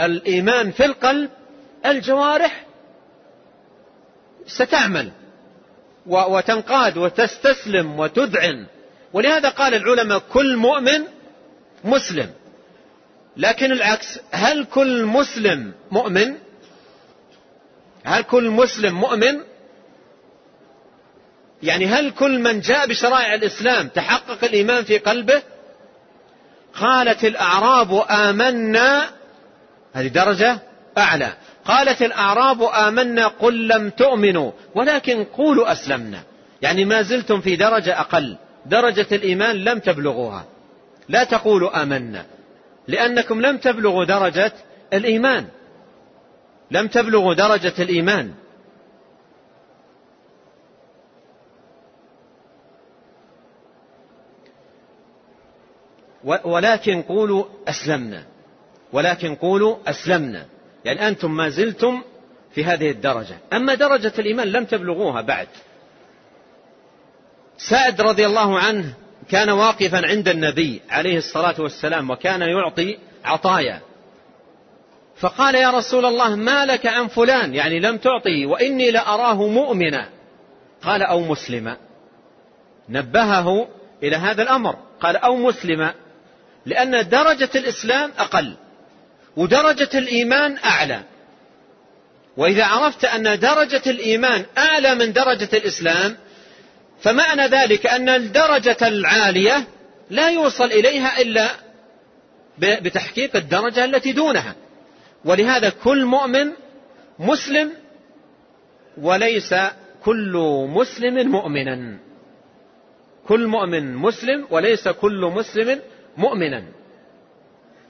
الإيمان في القلب الجوارح ستعمل وتنقاد وتستسلم وتذعن. ولهذا قال العلماء كل مؤمن مسلم. لكن العكس هل كل مسلم مؤمن؟ هل كل مسلم مؤمن؟ يعني هل كل من جاء بشرائع الإسلام تحقق الإيمان في قلبه؟ قالت الأعراب آمنا هذه درجة أعلى. قالت الأعراب آمنا قل لم تؤمنوا ولكن قولوا أسلمنا. يعني ما زلتم في درجة أقل درجة الإيمان لم تبلغوها. لا تقولوا آمنا لأنكم لم تبلغوا درجة الإيمان. لم تبلغوا درجة الإيمان. ولكن قولوا أسلمنا. ولكن قولوا أسلمنا. يعني أنتم ما زلتم في هذه الدرجة. أما درجة الإيمان لم تبلغوها بعد. سعد رضي الله عنه كان واقفا عند النبي عليه الصلاة والسلام وكان يعطي عطايا. فقال يا رسول الله ما لك عن فلان؟ يعني لم تعطي وإني لأراه مؤمنا. قال أو مسلما. نبهه إلى هذا الأمر. قال أو مسلما. لأن درجة الإسلام أقل ودرجة الإيمان أعلى. وإذا عرفت أن درجة الإيمان أعلى من درجة الإسلام فمعنى ذلك أن الدرجة العالية لا يوصل إليها إلا بتحقيق الدرجة التي دونها. ولهذا كل مؤمن مسلم وليس كل مسلم مؤمنا. كل مؤمن مسلم وليس كل مسلم مؤمنا.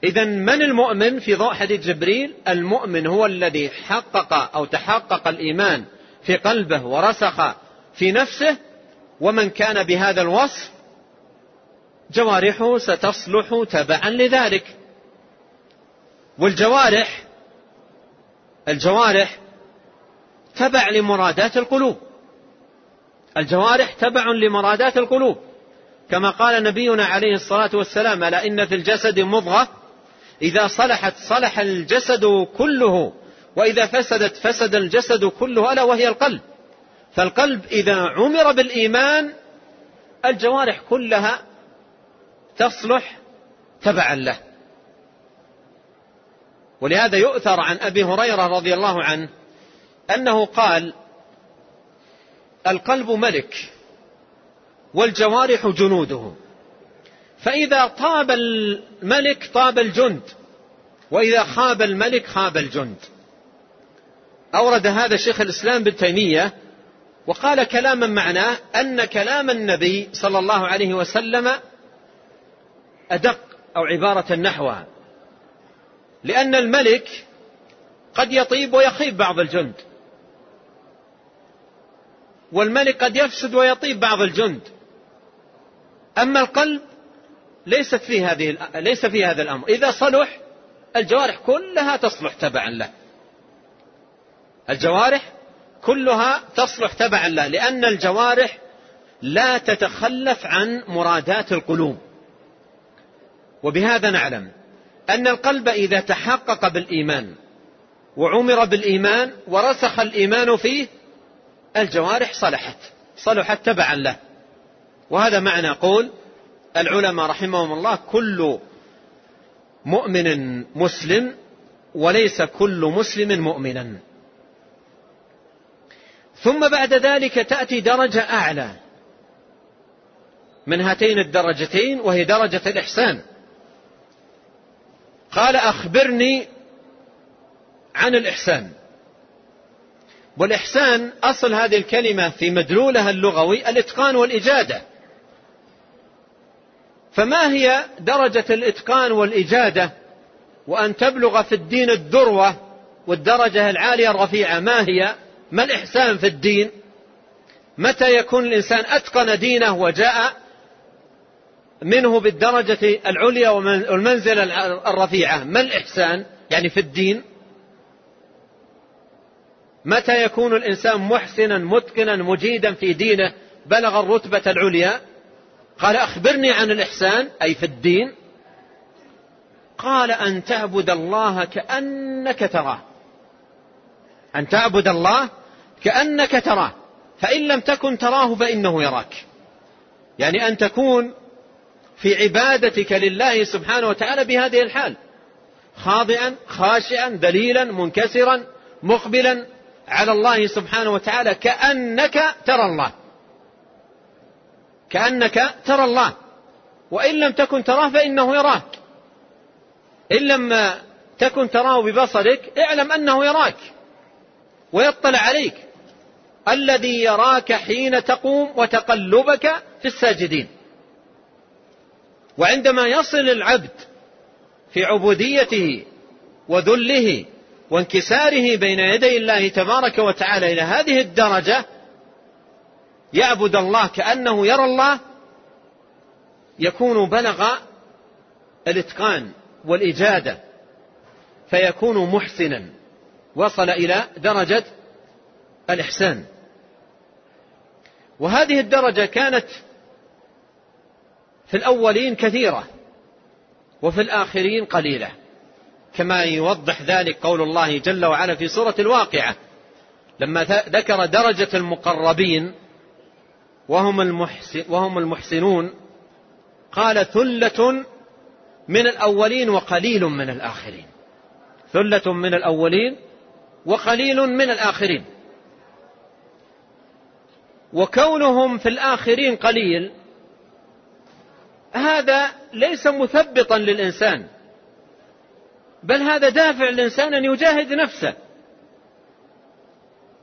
إذا من المؤمن في ضوء حديث جبريل؟ المؤمن هو الذي حقق أو تحقق الإيمان في قلبه ورسخ في نفسه ومن كان بهذا الوصف جوارحه ستصلح تبعا لذلك. والجوارح الجوارح تبع لمرادات القلوب. الجوارح تبع لمرادات القلوب. كما قال نبينا عليه الصلاة والسلام ألا إن في الجسد مضغة؟ إذا صلحت صلح الجسد كله وإذا فسدت فسد الجسد كله ألا وهي القلب. فالقلب إذا عمر بالإيمان الجوارح كلها تصلح تبعا له. ولهذا يؤثر عن أبي هريرة رضي الله عنه أنه قال القلب ملك والجوارح جنوده. فإذا طاب الملك طاب الجند وإذا خاب الملك خاب الجند. أورد هذا شيخ الإسلام بن تيمية وقال كلاما معناه أن كلام النبي صلى الله عليه وسلم أدق أو عبارة نحوها. لأن الملك قد يطيب ويخيب بعض الجند. والملك قد يفسد ويطيب بعض الجند. أما القلب ليست في هذه ليس في هذا الأمر. إذا صلح الجوارح كلها تصلح تبعا له. الجوارح كلها تصلح تبعا له. لأن الجوارح لا تتخلف عن مرادات القلوب. وبهذا نعلم أن القلب إذا تحقق بالإيمان وعمر بالإيمان ورسخ الإيمان فيه الجوارح صلحت صلحت تبعا له. وهذا معنى قول العلماء رحمهم الله كل مؤمن مسلم وليس كل مسلم مؤمنا. ثم بعد ذلك تأتي درجة أعلى من هاتين الدرجتين وهي درجة الإحسان. قال أخبرني عن الإحسان. والإحسان أصل هذه الكلمة في مدلولها اللغوي الإتقان والإجادة. فما هي درجة الإتقان والإجادة؟ وأن تبلغ في الدين الذروة والدرجة العالية الرفيعة ما هي؟ ما الإحسان في الدين؟ متى يكون الإنسان أتقن دينه وجاء منه بالدرجة العليا والمنزلة الرفيعة. ما الإحسان؟ يعني في الدين. متى يكون الإنسان محسنا متقنا مجيدا في دينه؟ بلغ الرتبة العليا. قال أخبرني عن الإحسان أي في الدين. قال أن تعبد الله كأنك تراه. أن تعبد الله كأنك تراه. فإن لم تكن تراه فإنه يراك. يعني أن تكون في عبادتك لله سبحانه وتعالى بهذه الحال. خاضعا خاشعا ذليلا منكسرا مقبلا على الله سبحانه وتعالى كأنك ترى الله. كأنك ترى الله. وإن لم تكن تراه فإنه يراك. إن لم تكن تراه ببصرك اعلم أنه يراك. ويطلع عليك. الذي يراك حين تقوم وتقلبك في الساجدين. وعندما يصل العبد في عبوديته وذله وانكساره بين يدي الله تبارك وتعالى إلى هذه الدرجة يعبد الله كأنه يرى الله يكون بلغ الإتقان والإجادة فيكون محسنا وصل إلى درجة الإحسان. وهذه الدرجة كانت في الأولين كثيرة وفي الآخرين قليلة. كما يوضح ذلك قول الله جل وعلا في سورة الواقعة. لما ذكر درجة المقربين وهم, المحسن وهم المحسنون قال ثلة من الأولين وقليل من الآخرين. ثلة من الأولين وقليل من الآخرين. وكونهم في الآخرين قليل هذا ليس مثبطا للإنسان بل هذا دافع الإنسان أن يجاهد نفسه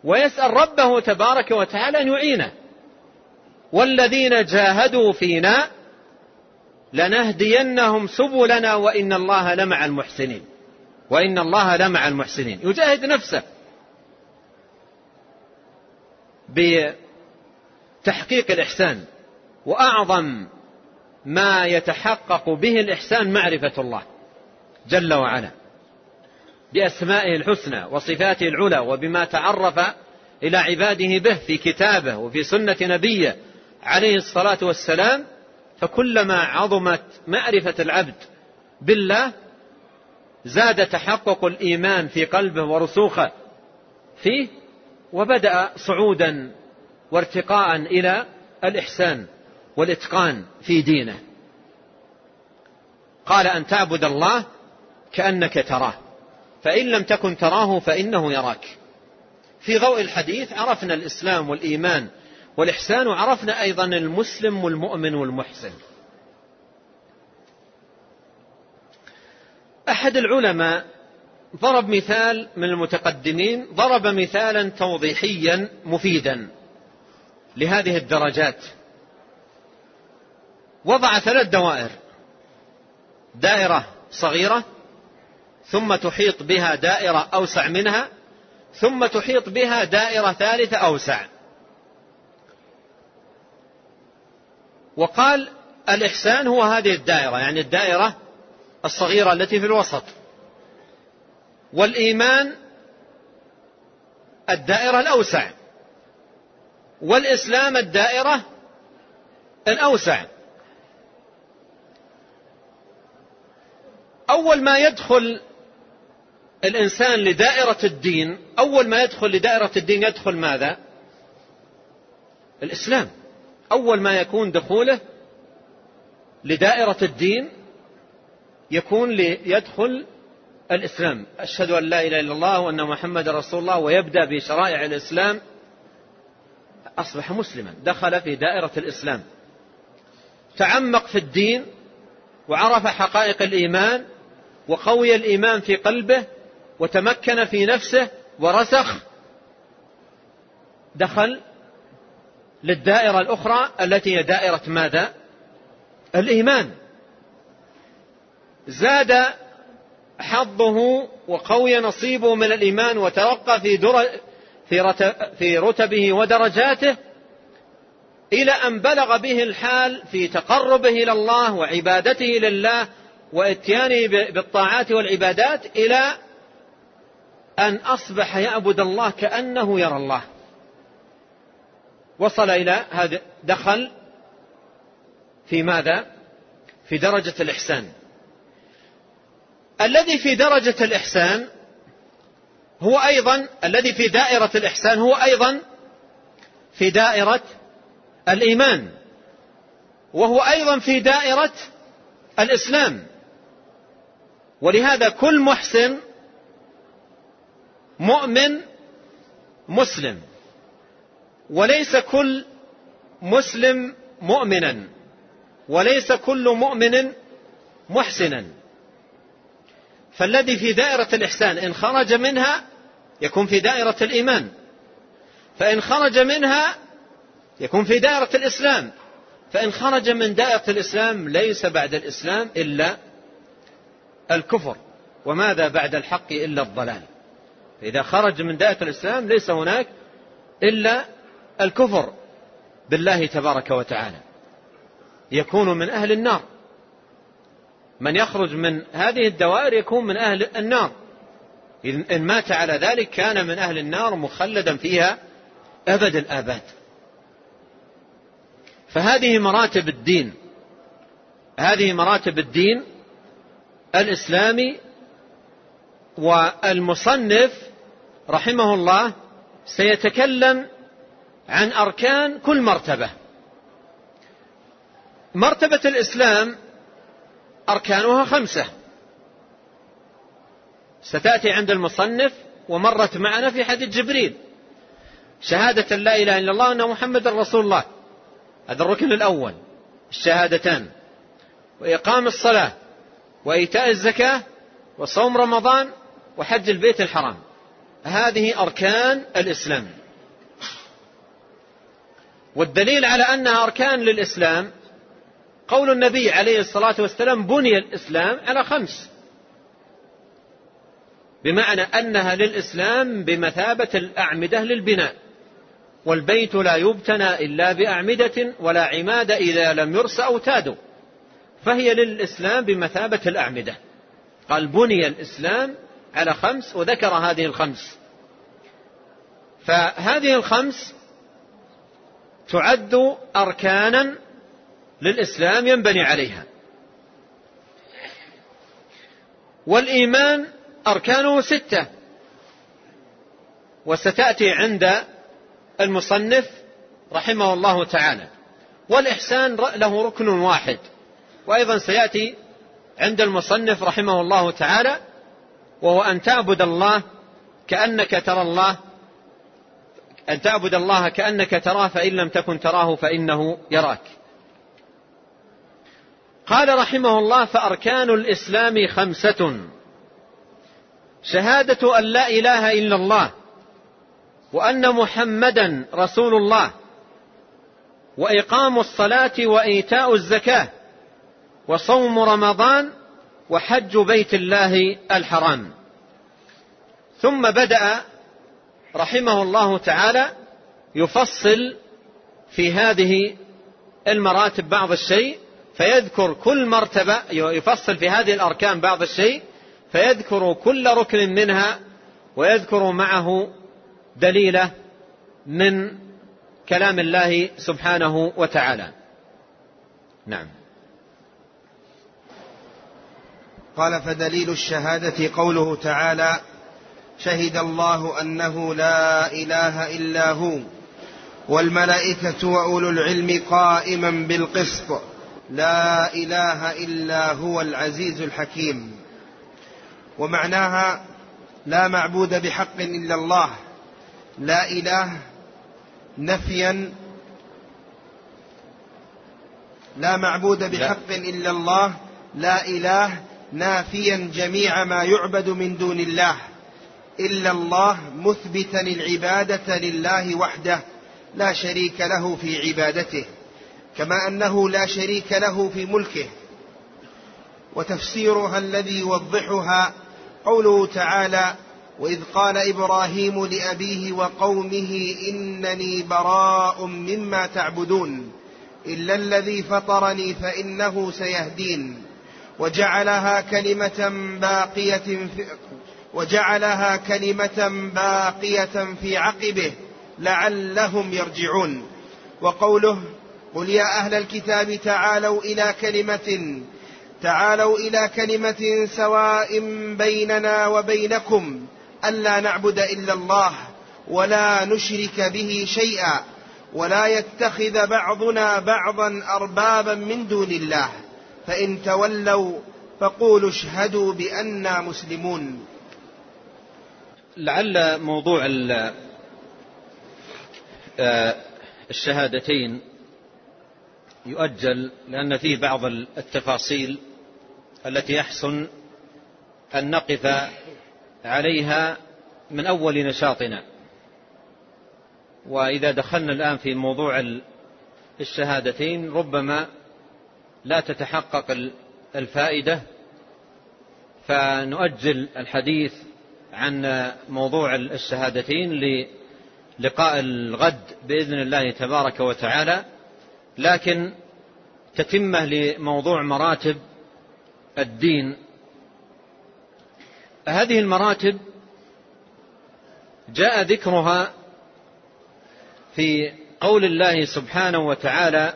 ويسأل ربه تبارك وتعالى أن يعينه. والذين جاهدوا فينا لنهدينهم سبلنا وإن الله لمع المحسنين وإن الله لمع المحسنين. يجاهد نفسه بتحقيق الإحسان وأعظم ما يتحقق به الإحسان معرفة الله جل وعلا بأسمائه الحسنى وصفاته العلى وبما تعرف إلى عباده به في كتابه وفي سنة نبيه عليه الصلاة والسلام فكلما عظمت معرفة العبد بالله زاد تحقق الإيمان في قلبه ورسوخه فيه وبدأ صعودا وارتقاء إلى الإحسان. والإتقان في دينه. قال أن تعبد الله كأنك تراه. فإن لم تكن تراه فإنه يراك. في ضوء الحديث عرفنا الإسلام والإيمان والإحسان وعرفنا أيضا المسلم والمؤمن والمحسن. أحد العلماء ضرب مثال من المتقدمين ضرب مثالا توضيحيا مفيدا لهذه الدرجات. وضع ثلاث دوائر. دائرة صغيرة ثم تحيط بها دائرة أوسع منها ثم تحيط بها دائرة ثالثة أوسع. وقال الإحسان هو هذه الدائرة يعني الدائرة الصغيرة التي في الوسط. والإيمان الدائرة الأوسع. والإسلام الدائرة الأوسع. أول ما يدخل الإنسان لدائرة الدين أول ما يدخل لدائرة الدين يدخل ماذا؟ الإسلام. أول ما يكون دخوله لدائرة الدين يكون ليدخل الإسلام. أشهد أن لا إله إلا الله وأن محمد رسول الله ويبدأ بشرائع الإسلام. أصبح مسلما. دخل في دائرة الإسلام. تعمق في الدين وعرف حقائق الإيمان وقوي الإيمان في قلبه وتمكن في نفسه ورسخ دخل للدائرة الأخرى التي هي دائرة ماذا؟ الإيمان زاد حظه وقوي نصيبه من الإيمان وترقى في, در في, في رتبه ودرجاته إلى أن بلغ به الحال في تقربه إلى الله وعبادته لله واتيانه بالطاعات والعبادات إلى أن أصبح يعبد الله كأنه يرى الله. وصل إلى هذا دخل في ماذا؟ في درجة الإحسان. الذي في درجة الإحسان هو أيضا الذي في دائرة الإحسان هو أيضا في دائرة الإيمان وهو أيضا في دائرة الإسلام. ولهذا كل محسن مؤمن مسلم. وليس كل مسلم مؤمنا. وليس كل مؤمن محسنا. فالذي في دائرة الإحسان إن خرج منها يكون في دائرة الإيمان. فإن خرج منها يكون في دائرة الإسلام. فإن خرج من دائرة الإسلام ليس بعد الإسلام إلا الكفر وماذا بعد الحق إلا الضلال؟ إذا خرج من دائرة الإسلام ليس هناك إلا الكفر بالله تبارك وتعالى. يكون من أهل النار. من يخرج من هذه الدوائر يكون من أهل النار. إن مات على ذلك كان من أهل النار مخلدا فيها أبد الآباد. فهذه مراتب الدين. هذه مراتب الدين الإسلامي والمصنف رحمه الله سيتكلم عن أركان كل مرتبة. مرتبة الإسلام أركانها خمسة. ستأتي عند المصنف ومرت معنا في حديث جبريل. شهادة لا إله إلا الله أن محمد رسول الله. هذا الركن الأول. الشهادتان. وإقام الصلاة. وإيتاء الزكاة وصوم رمضان وحج البيت الحرام. هذه أركان الإسلام. والدليل على أنها أركان للإسلام قول النبي عليه الصلاة والسلام بني الإسلام على خمس. بمعنى أنها للإسلام بمثابة الأعمدة للبناء. والبيت لا يبتنى إلا بأعمدة ولا عماد إذا لم يرس أوتاد فهي للإسلام بمثابة الأعمدة. قال بني الإسلام على خمس وذكر هذه الخمس. فهذه الخمس تعد أركانا للإسلام ينبني عليها. والإيمان أركانه ستة. وستأتي عند المصنف رحمه الله تعالى. والإحسان له ركن واحد. وأيضا سيأتي عند المصنف رحمه الله تعالى وهو أن تعبد الله كأنك ترى الله أن تعبد الله كأنك تراه فإن لم تكن تراه فإنه يراك. قال رحمه الله فأركان الإسلام خمسة شهادة أن لا إله إلا الله وأن محمدا رسول الله وإقام الصلاة وإيتاء الزكاة وصوم رمضان وحج بيت الله الحرام. ثم بدأ رحمه الله تعالى يفصل في هذه المراتب بعض الشيء فيذكر كل مرتبة يفصل في هذه الأركان بعض الشيء فيذكر كل ركن منها ويذكر معه دليلة من كلام الله سبحانه وتعالى. نعم. قال فدليل الشهادة قوله تعالى شهد الله أنه لا إله إلا هو والملائكة وأولو العلم قائما بالقسط. لا إله إلا هو العزيز الحكيم. ومعناها لا معبود بحق إلا الله. لا إله نفيا لا معبود بحق إلا الله. لا إله نافيا جميع ما يعبد من دون الله إلا الله مثبتا العبادة لله وحده لا شريك له في عبادته كما أنه لا شريك له في ملكه. وتفسيرها الذي يوضحها قوله تعالى وإذ قال إبراهيم لأبيه وقومه إنني براء مما تعبدون إلا الذي فطرني فإنه سيهدين. وجعلها كلمة باقية في وجعلها كلمة باقية في عقبه لعلهم يرجعون. وقوله قل يا أهل الكتاب تعالوا إلى كلمة تعالوا إلى كلمة سواء بيننا وبينكم ألا نعبد إلا الله ولا نشرك به شيئا ولا يتخذ بعضنا بعضا أربابا من دون الله. فإن تولوا فقولوا اشهدوا بأننا مسلمون. لعل موضوع آه، الشهادتين يؤجل لأن فيه بعض التفاصيل التي يحسن أن نقف عليها من أول نشاطنا. وإذا دخلنا الآن في موضوع الشهادتين ربما لا تتحقق الفائدة فنؤجل الحديث عن موضوع الشهادتين للقاء الغد بإذن الله تبارك وتعالى لكن تتمة لموضوع مراتب الدين. هذه المراتب جاء ذكرها في قول الله سبحانه وتعالى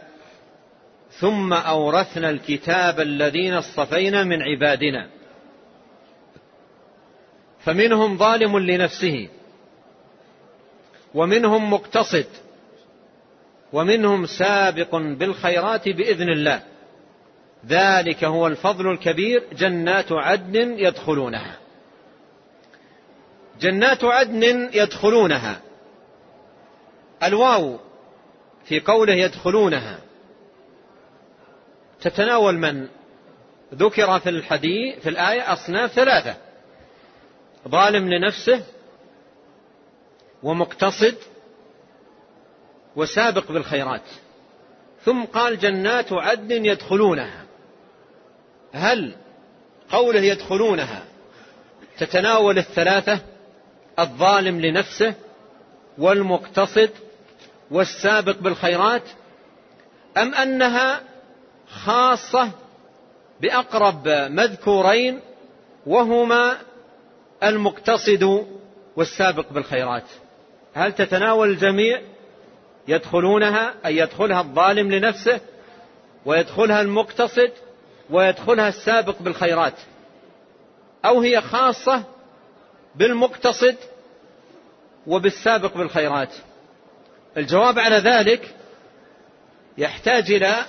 ثم أورثنا الكتاب الذين اصطفينا من عبادنا. فمنهم ظالم لنفسه ومنهم مقتصد ومنهم سابق بالخيرات بإذن الله. ذلك هو الفضل الكبير جنات عدن يدخلونها. جنات عدن يدخلونها. الواو في قوله يدخلونها. تتناول من ذكر في الحديث في الآية أصناف ثلاثة. ظالم لنفسه ومقتصد وسابق بالخيرات. ثم قال جنات عدن يدخلونها. هل قوله يدخلونها تتناول الثلاثة؟ الظالم لنفسه والمقتصد والسابق بالخيرات؟ أم أنها خاصة بأقرب مذكورين وهما المقتصد والسابق بالخيرات. هل تتناول الجميع يدخلونها أي يدخلها الظالم لنفسه ويدخلها المقتصد ويدخلها السابق بالخيرات أو هي خاصة بالمقتصد وبالسابق بالخيرات؟ الجواب على ذلك يحتاج إلى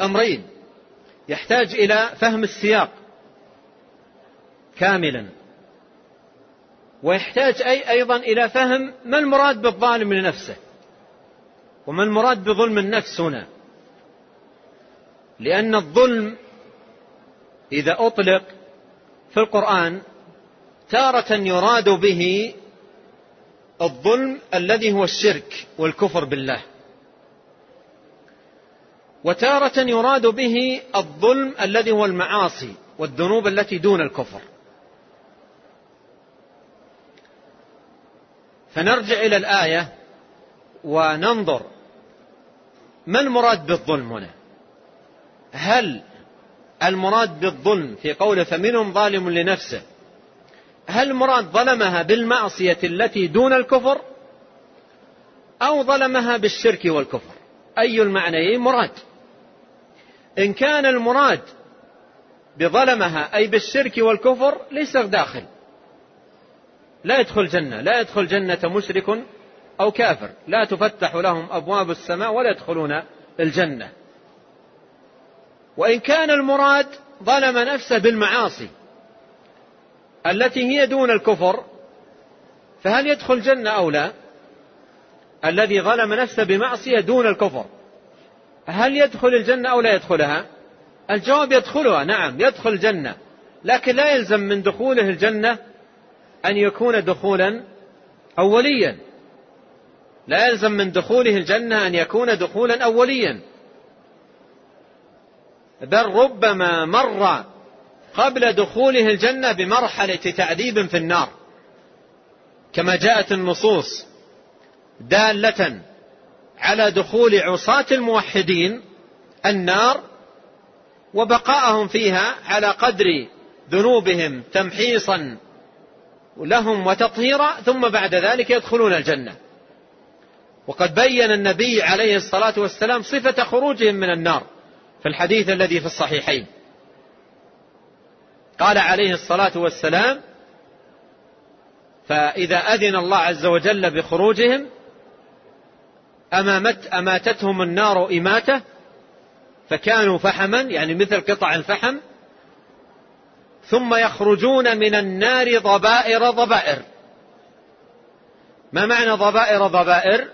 أمرين. يحتاج إلى فهم السياق كاملا. ويحتاج أي أيضا إلى فهم ما المراد بالظالم لنفسه وما المراد بظلم النفس هنا. لأن الظلم إذا أطلق في القرآن تارة يراد به الظلم الذي هو الشرك والكفر بالله. وتارة يراد به الظلم الذي هو المعاصي والذنوب التي دون الكفر. فنرجع إلى الآية وننظر ما المراد بالظلم هنا؟ هل المراد بالظلم في قوله فمنهم ظالم لنفسه هل المراد ظلمها بالمعصية التي دون الكفر أو ظلمها بالشرك والكفر؟ أي المعنيين مراد؟ إن كان المراد بظلمها أي بالشرك والكفر ليس داخل. لا يدخل جنة لا يدخل جنة مشرك أو كافر. لا تفتح لهم أبواب السماء ولا يدخلون الجنة. وإن كان المراد ظلم نفسه بالمعاصي التي هي دون الكفر فهل يدخل جنة أو لا؟ الذي ظلم نفسه بمعصية دون الكفر. هل يدخل الجنة أو لا يدخلها؟ الجواب يدخلها نعم يدخل الجنة. لكن لا يلزم من دخوله الجنة أن يكون دخولا أوليا. لا يلزم من دخوله الجنة أن يكون دخولا أوليا. بل ربما مر قبل دخوله الجنة بمرحلة تعذيب في النار كما جاءت النصوص دالة على دخول عصاة الموحدين النار وبقاءهم فيها على قدر ذنوبهم تمحيصا لهم وتطهيرا ثم بعد ذلك يدخلون الجنة. وقد بين النبي عليه الصلاة والسلام صفة خروجهم من النار في الحديث الذي في الصحيحين. قال عليه الصلاة والسلام فإذا أذن الله عز وجل بخروجهم أمامت أماتتهم النار إماتة فكانوا فحما يعني مثل قطع الفحم ثم يخرجون من النار ضبائر ضبائر. ما معنى ضبائر ضبائر؟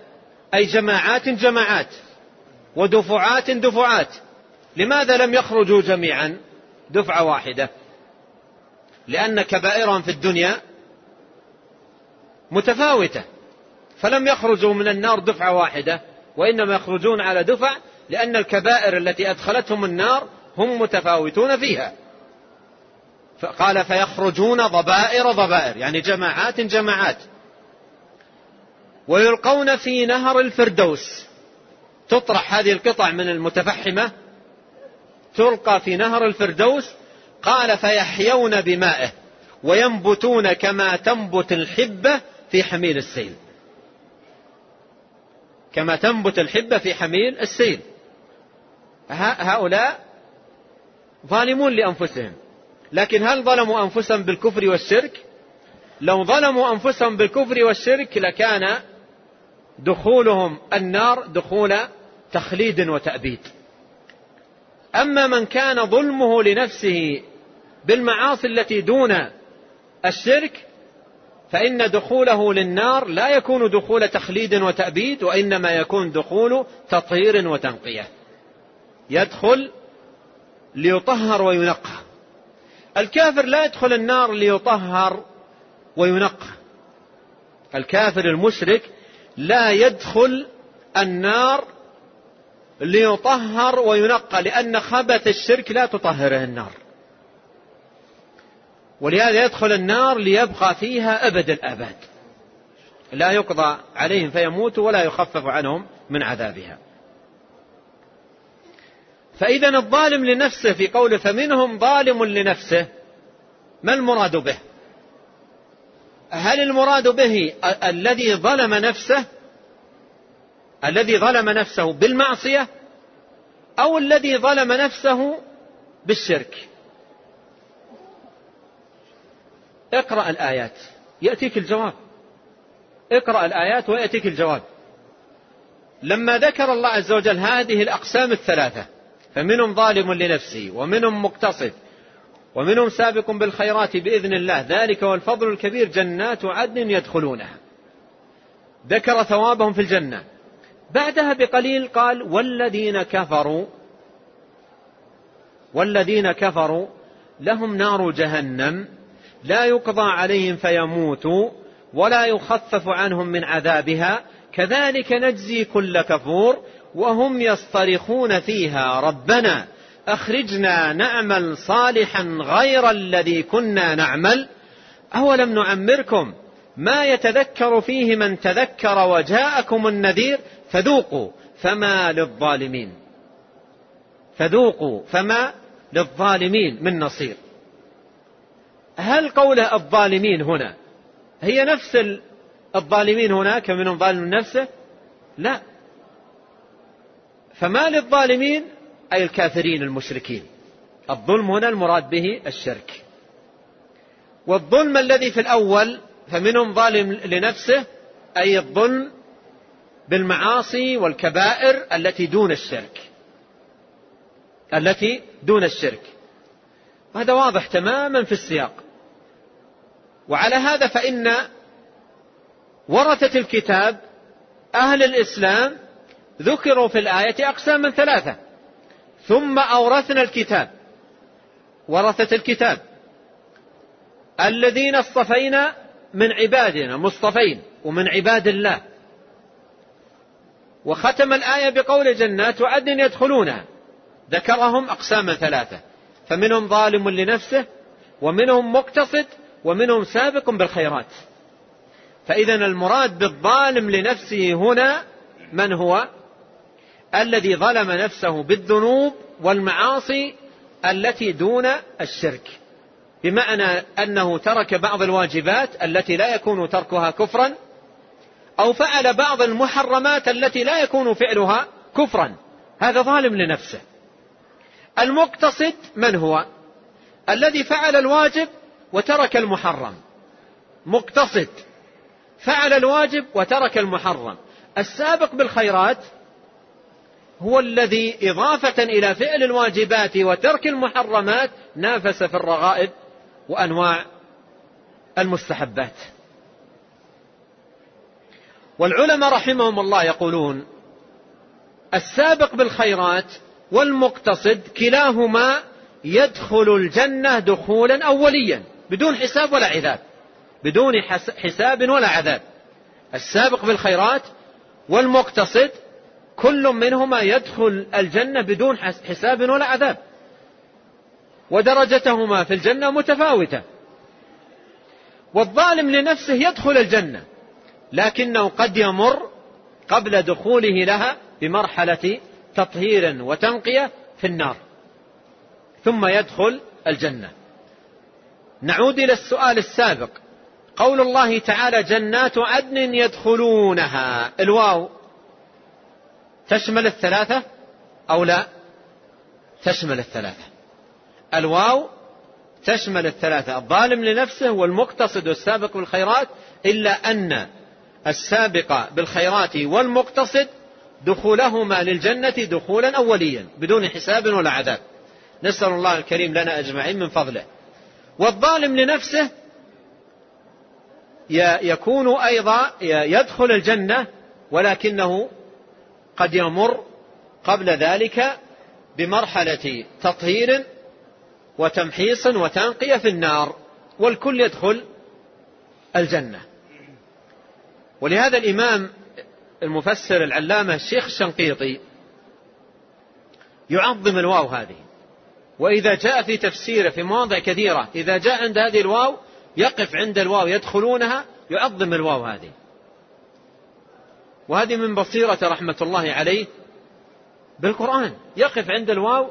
أي جماعات جماعات ودفعات دفعات. لماذا لم يخرجوا جميعا؟ دفعة واحدة. لأن كبائرهم في الدنيا متفاوتة. فلم يخرجوا من النار دفعة واحدة وإنما يخرجون على دفع لأن الكبائر التي أدخلتهم النار هم متفاوتون فيها. قال فيخرجون ضبائر ضبائر يعني جماعات جماعات. ويلقون في نهر الفردوس. تطرح هذه القطع من المتفحمة تلقى في نهر الفردوس قال فيحيون بمائه وينبتون كما تنبت الحبة في حميل السيل. كما تنبت الحبة في حميل السيل. هؤلاء ظالمون لأنفسهم. لكن هل ظلموا أنفسهم بالكفر والشرك؟ لو ظلموا أنفسهم بالكفر والشرك لكان دخولهم النار دخول تخليد وتأبيد. أما من كان ظلمه لنفسه بالمعاصي التي دون الشرك فإن دخوله للنار لا يكون دخول تخليد وتأبيد وإنما يكون دخول تطهير وتنقية. يدخل ليطهر وينقى الكافر لا يدخل النار ليطهر وينقى الكافر المشرك لا يدخل النار ليطهر وينقى لأن خبث الشرك لا تطهره النار. ولهذا يدخل النار ليبقى فيها أبد الآباد لا يقضى عليهم فيموتوا ولا يخفف عنهم من عذابها. فإذا الظالم لنفسه في قوله فمنهم ظالم لنفسه ما المراد به؟ هل المراد به الذي ظلم نفسه الذي ظلم نفسه بالمعصية أو الذي ظلم نفسه بالشرك؟ اقرأ الآيات. يأتيك الجواب. اقرأ الآيات ويأتيك الجواب. لما ذكر الله عز وجل هذه الأقسام الثلاثة فمنهم ظالم لنفسه ومنهم مقتصد ومنهم سابق بالخيرات بإذن الله ذلك هو الفضل الكبير جنات عدن يدخلونها. ذكر ثوابهم في الجنة. بعدها بقليل قال والذين كفروا والذين كفروا لهم نار جهنم. لا يقضى عليهم فيموتوا ولا يخفف عنهم من عذابها. كذلك نجزي كل كفور وهم يصطرخون فيها. ربنا أخرجنا نعمل صالحا غير الذي كنا نعمل. أولم نعمركم ما يتذكر فيه من تذكر وجاءكم النذير؟ فذوقوا فما للظالمين. فذوقوا فما للظالمين من نصير. هل قوله الظالمين هنا هي نفس الظالمين هناك منهم ظالم نفسه؟ لا. فما للظالمين؟ أي الكافرين المشركين. الظلم هنا المراد به الشرك. والظلم الذي في الأول فمنهم ظالم لنفسه أي الظلم بالمعاصي والكبائر التي دون الشرك. التي دون الشرك. هذا واضح تماما في السياق. وعلى هذا فإن ورثة الكتاب أهل الإسلام ذكروا في الآية أقساما ثلاثة. ثم أورثنا الكتاب ورثة الكتاب. الذين اصطفينا من عبادنا مصطفين ومن عباد الله. وختم الآية بقول جنات وعدن يدخلونها. ذكرهم أقساما ثلاثة. فمنهم ظالم لنفسه ومنهم مقتصد ومنهم سابق بالخيرات. فإذا المراد بالظالم لنفسه هنا من هو؟ الذي ظلم نفسه بالذنوب والمعاصي التي دون الشرك. بمعنى أنه ترك بعض الواجبات التي لا يكون تركها كفرا أو فعل بعض المحرمات التي لا يكون فعلها كفرا. هذا ظالم لنفسه. المقتصد من هو؟ الذي فعل الواجب وترك المحرم. مقتصد. فعل الواجب وترك المحرم. السابق بالخيرات هو الذي إضافة إلى فعل الواجبات وترك المحرمات نافس في الرغائب وأنواع المستحبات. والعلماء رحمهم الله يقولون السابق بالخيرات والمقتصد كلاهما يدخل الجنة دخولا أوليا بدون حساب ولا عذاب بدون حساب ولا عذاب. السابق بالخيرات والمقتصد كل منهما يدخل الجنة بدون حساب ولا عذاب. ودرجتهما في الجنة متفاوتة. والظالم لنفسه يدخل الجنة لكنه قد يمر قبل دخوله لها بمرحلة تطهير وتنقية في النار. ثم يدخل الجنة. نعود إلى السؤال السابق. قول الله تعالى جنات عدن يدخلونها. الواو تشمل الثلاثة أو لا؟ تشمل الثلاثة. الواو تشمل الثلاثة. الظالم لنفسه والمقتصد والسابق بالخيرات إلا أن السابق بالخيرات والمقتصد دخولهما للجنة دخولا أوليا بدون حساب ولا عذاب. نسأل الله الكريم لنا أجمعين من فضله. والظالم لنفسه يكون أيضا يدخل الجنة ولكنه قد يمر قبل ذلك بمرحلة تطهير وتمحيص وتنقية في النار والكل يدخل الجنة. ولهذا الإمام المفسر العلامة الشيخ الشنقيطي يعظم الواو هذه. وإذا جاء في تفسيره في مواضع كثيرة إذا جاء عند هذه الواو يقف عند الواو يدخلونها يعظم الواو هذه. وهذه من بصيرة رحمة الله عليه بالقرآن. يقف عند الواو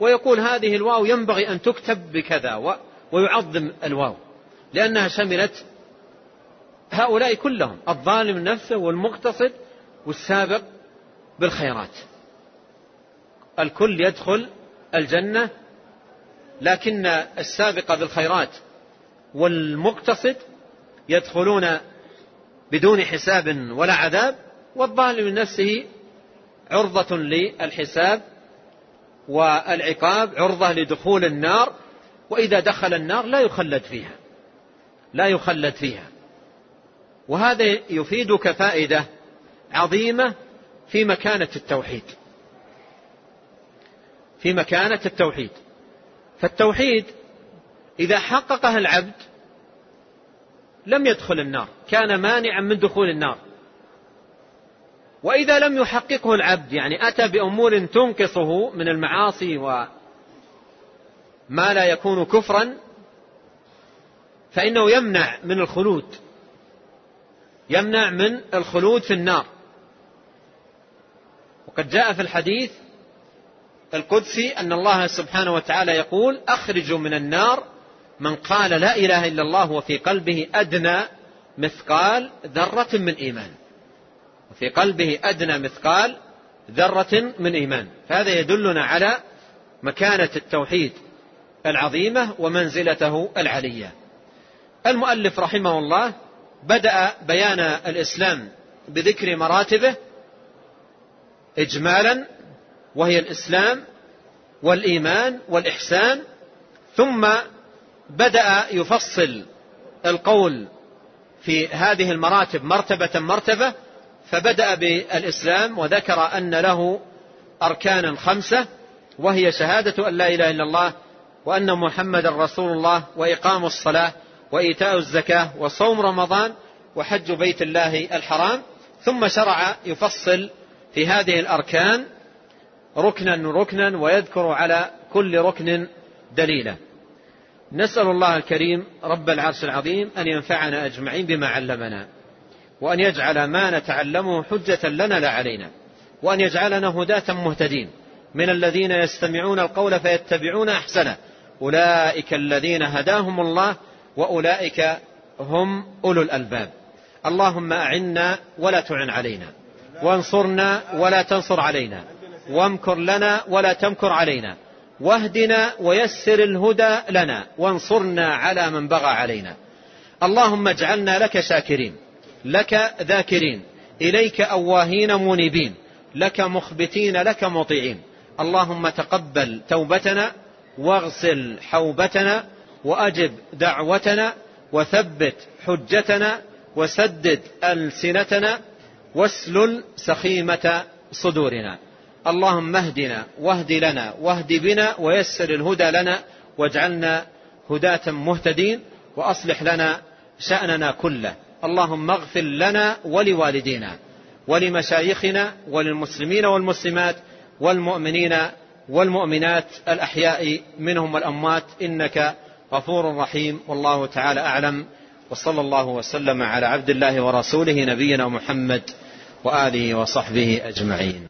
ويقول هذه الواو ينبغي أن تكتب بكذا ويعظم الواو لأنها شملت هؤلاء كلهم الظالم نفسه والمقتصد والسابق بالخيرات. الكل يدخل الجنة لكن السابق بالخيرات والمقتصد يدخلون بدون حساب ولا عذاب والظالم نفسه عرضة للحساب والعقاب عرضة لدخول النار وإذا دخل النار لا يخلد فيها لا يخلد فيها. وهذا يفيدك فائدة عظيمة في مكانة التوحيد. في مكانة التوحيد. فالتوحيد إذا حققه العبد لم يدخل النار كان مانعا من دخول النار. وإذا لم يحققه العبد يعني أتى بأمور تنقصه من المعاصي وما لا يكون كفرا فإنه يمنع من الخلود. يمنع من الخلود في النار. وقد جاء في الحديث القدسي أن الله سبحانه وتعالى يقول أخرجوا من النار من قال لا إله إلا الله وفي قلبه أدنى مثقال ذرة من إيمان. وفي قلبه أدنى مثقال ذرة من إيمان. فهذا يدلنا على مكانة التوحيد العظيمة ومنزلته العلية. المؤلف رحمه الله بدأ بيان الإسلام بذكر مراتبه إجمالا وهي الإسلام والإيمان والإحسان ثم بدأ يفصل القول في هذه المراتب مرتبة مرتبة فبدأ بالإسلام وذكر أن له أركانا خمسة وهي شهادة أن لا إله إلا الله وأن محمد رسول الله وإقام الصلاة وإيتاء الزكاة وصوم رمضان وحج بيت الله الحرام ثم شرع يفصل في هذه الأركان ركنا ركنا ويذكر على كل ركن دليلا نسأل الله الكريم رب العرش العظيم أن ينفعنا أجمعين بما علمنا وأن يجعل ما نتعلمه حجة لنا لا علينا وأن يجعلنا هداة مهتدين من الذين يستمعون القول فيتبعون أحسنه أولئك الذين هداهم الله وأولئك هم أولو الألباب. اللهم أعنا ولا تعن علينا. وانصرنا ولا تنصر علينا. وامكر لنا ولا تمكر علينا. واهدنا ويسر الهدى لنا. وانصرنا على من بغى علينا. اللهم اجعلنا لك شاكرين. لك ذاكرين. إليك أواهين منيبين. لك مخبتين لك مطيعين. اللهم تقبل توبتنا واغسل حوبتنا وأجب دعوتنا وثبت حجتنا وسدد ألسنتنا واسلل سخيمة صدورنا. اللهم اهدنا واهد لنا واهد بنا ويسر الهدى لنا واجعلنا هداة مهتدين وأصلح لنا شأننا كله. اللهم اغفر لنا ولوالدينا ولمشايخنا وللمسلمين والمسلمات والمؤمنين والمؤمنات الأحياء منهم والأموات إنك غفور رحيم والله تعالى أعلم وصلى الله وسلم على عبد الله ورسوله نبينا محمد وآله وصحبه أجمعين.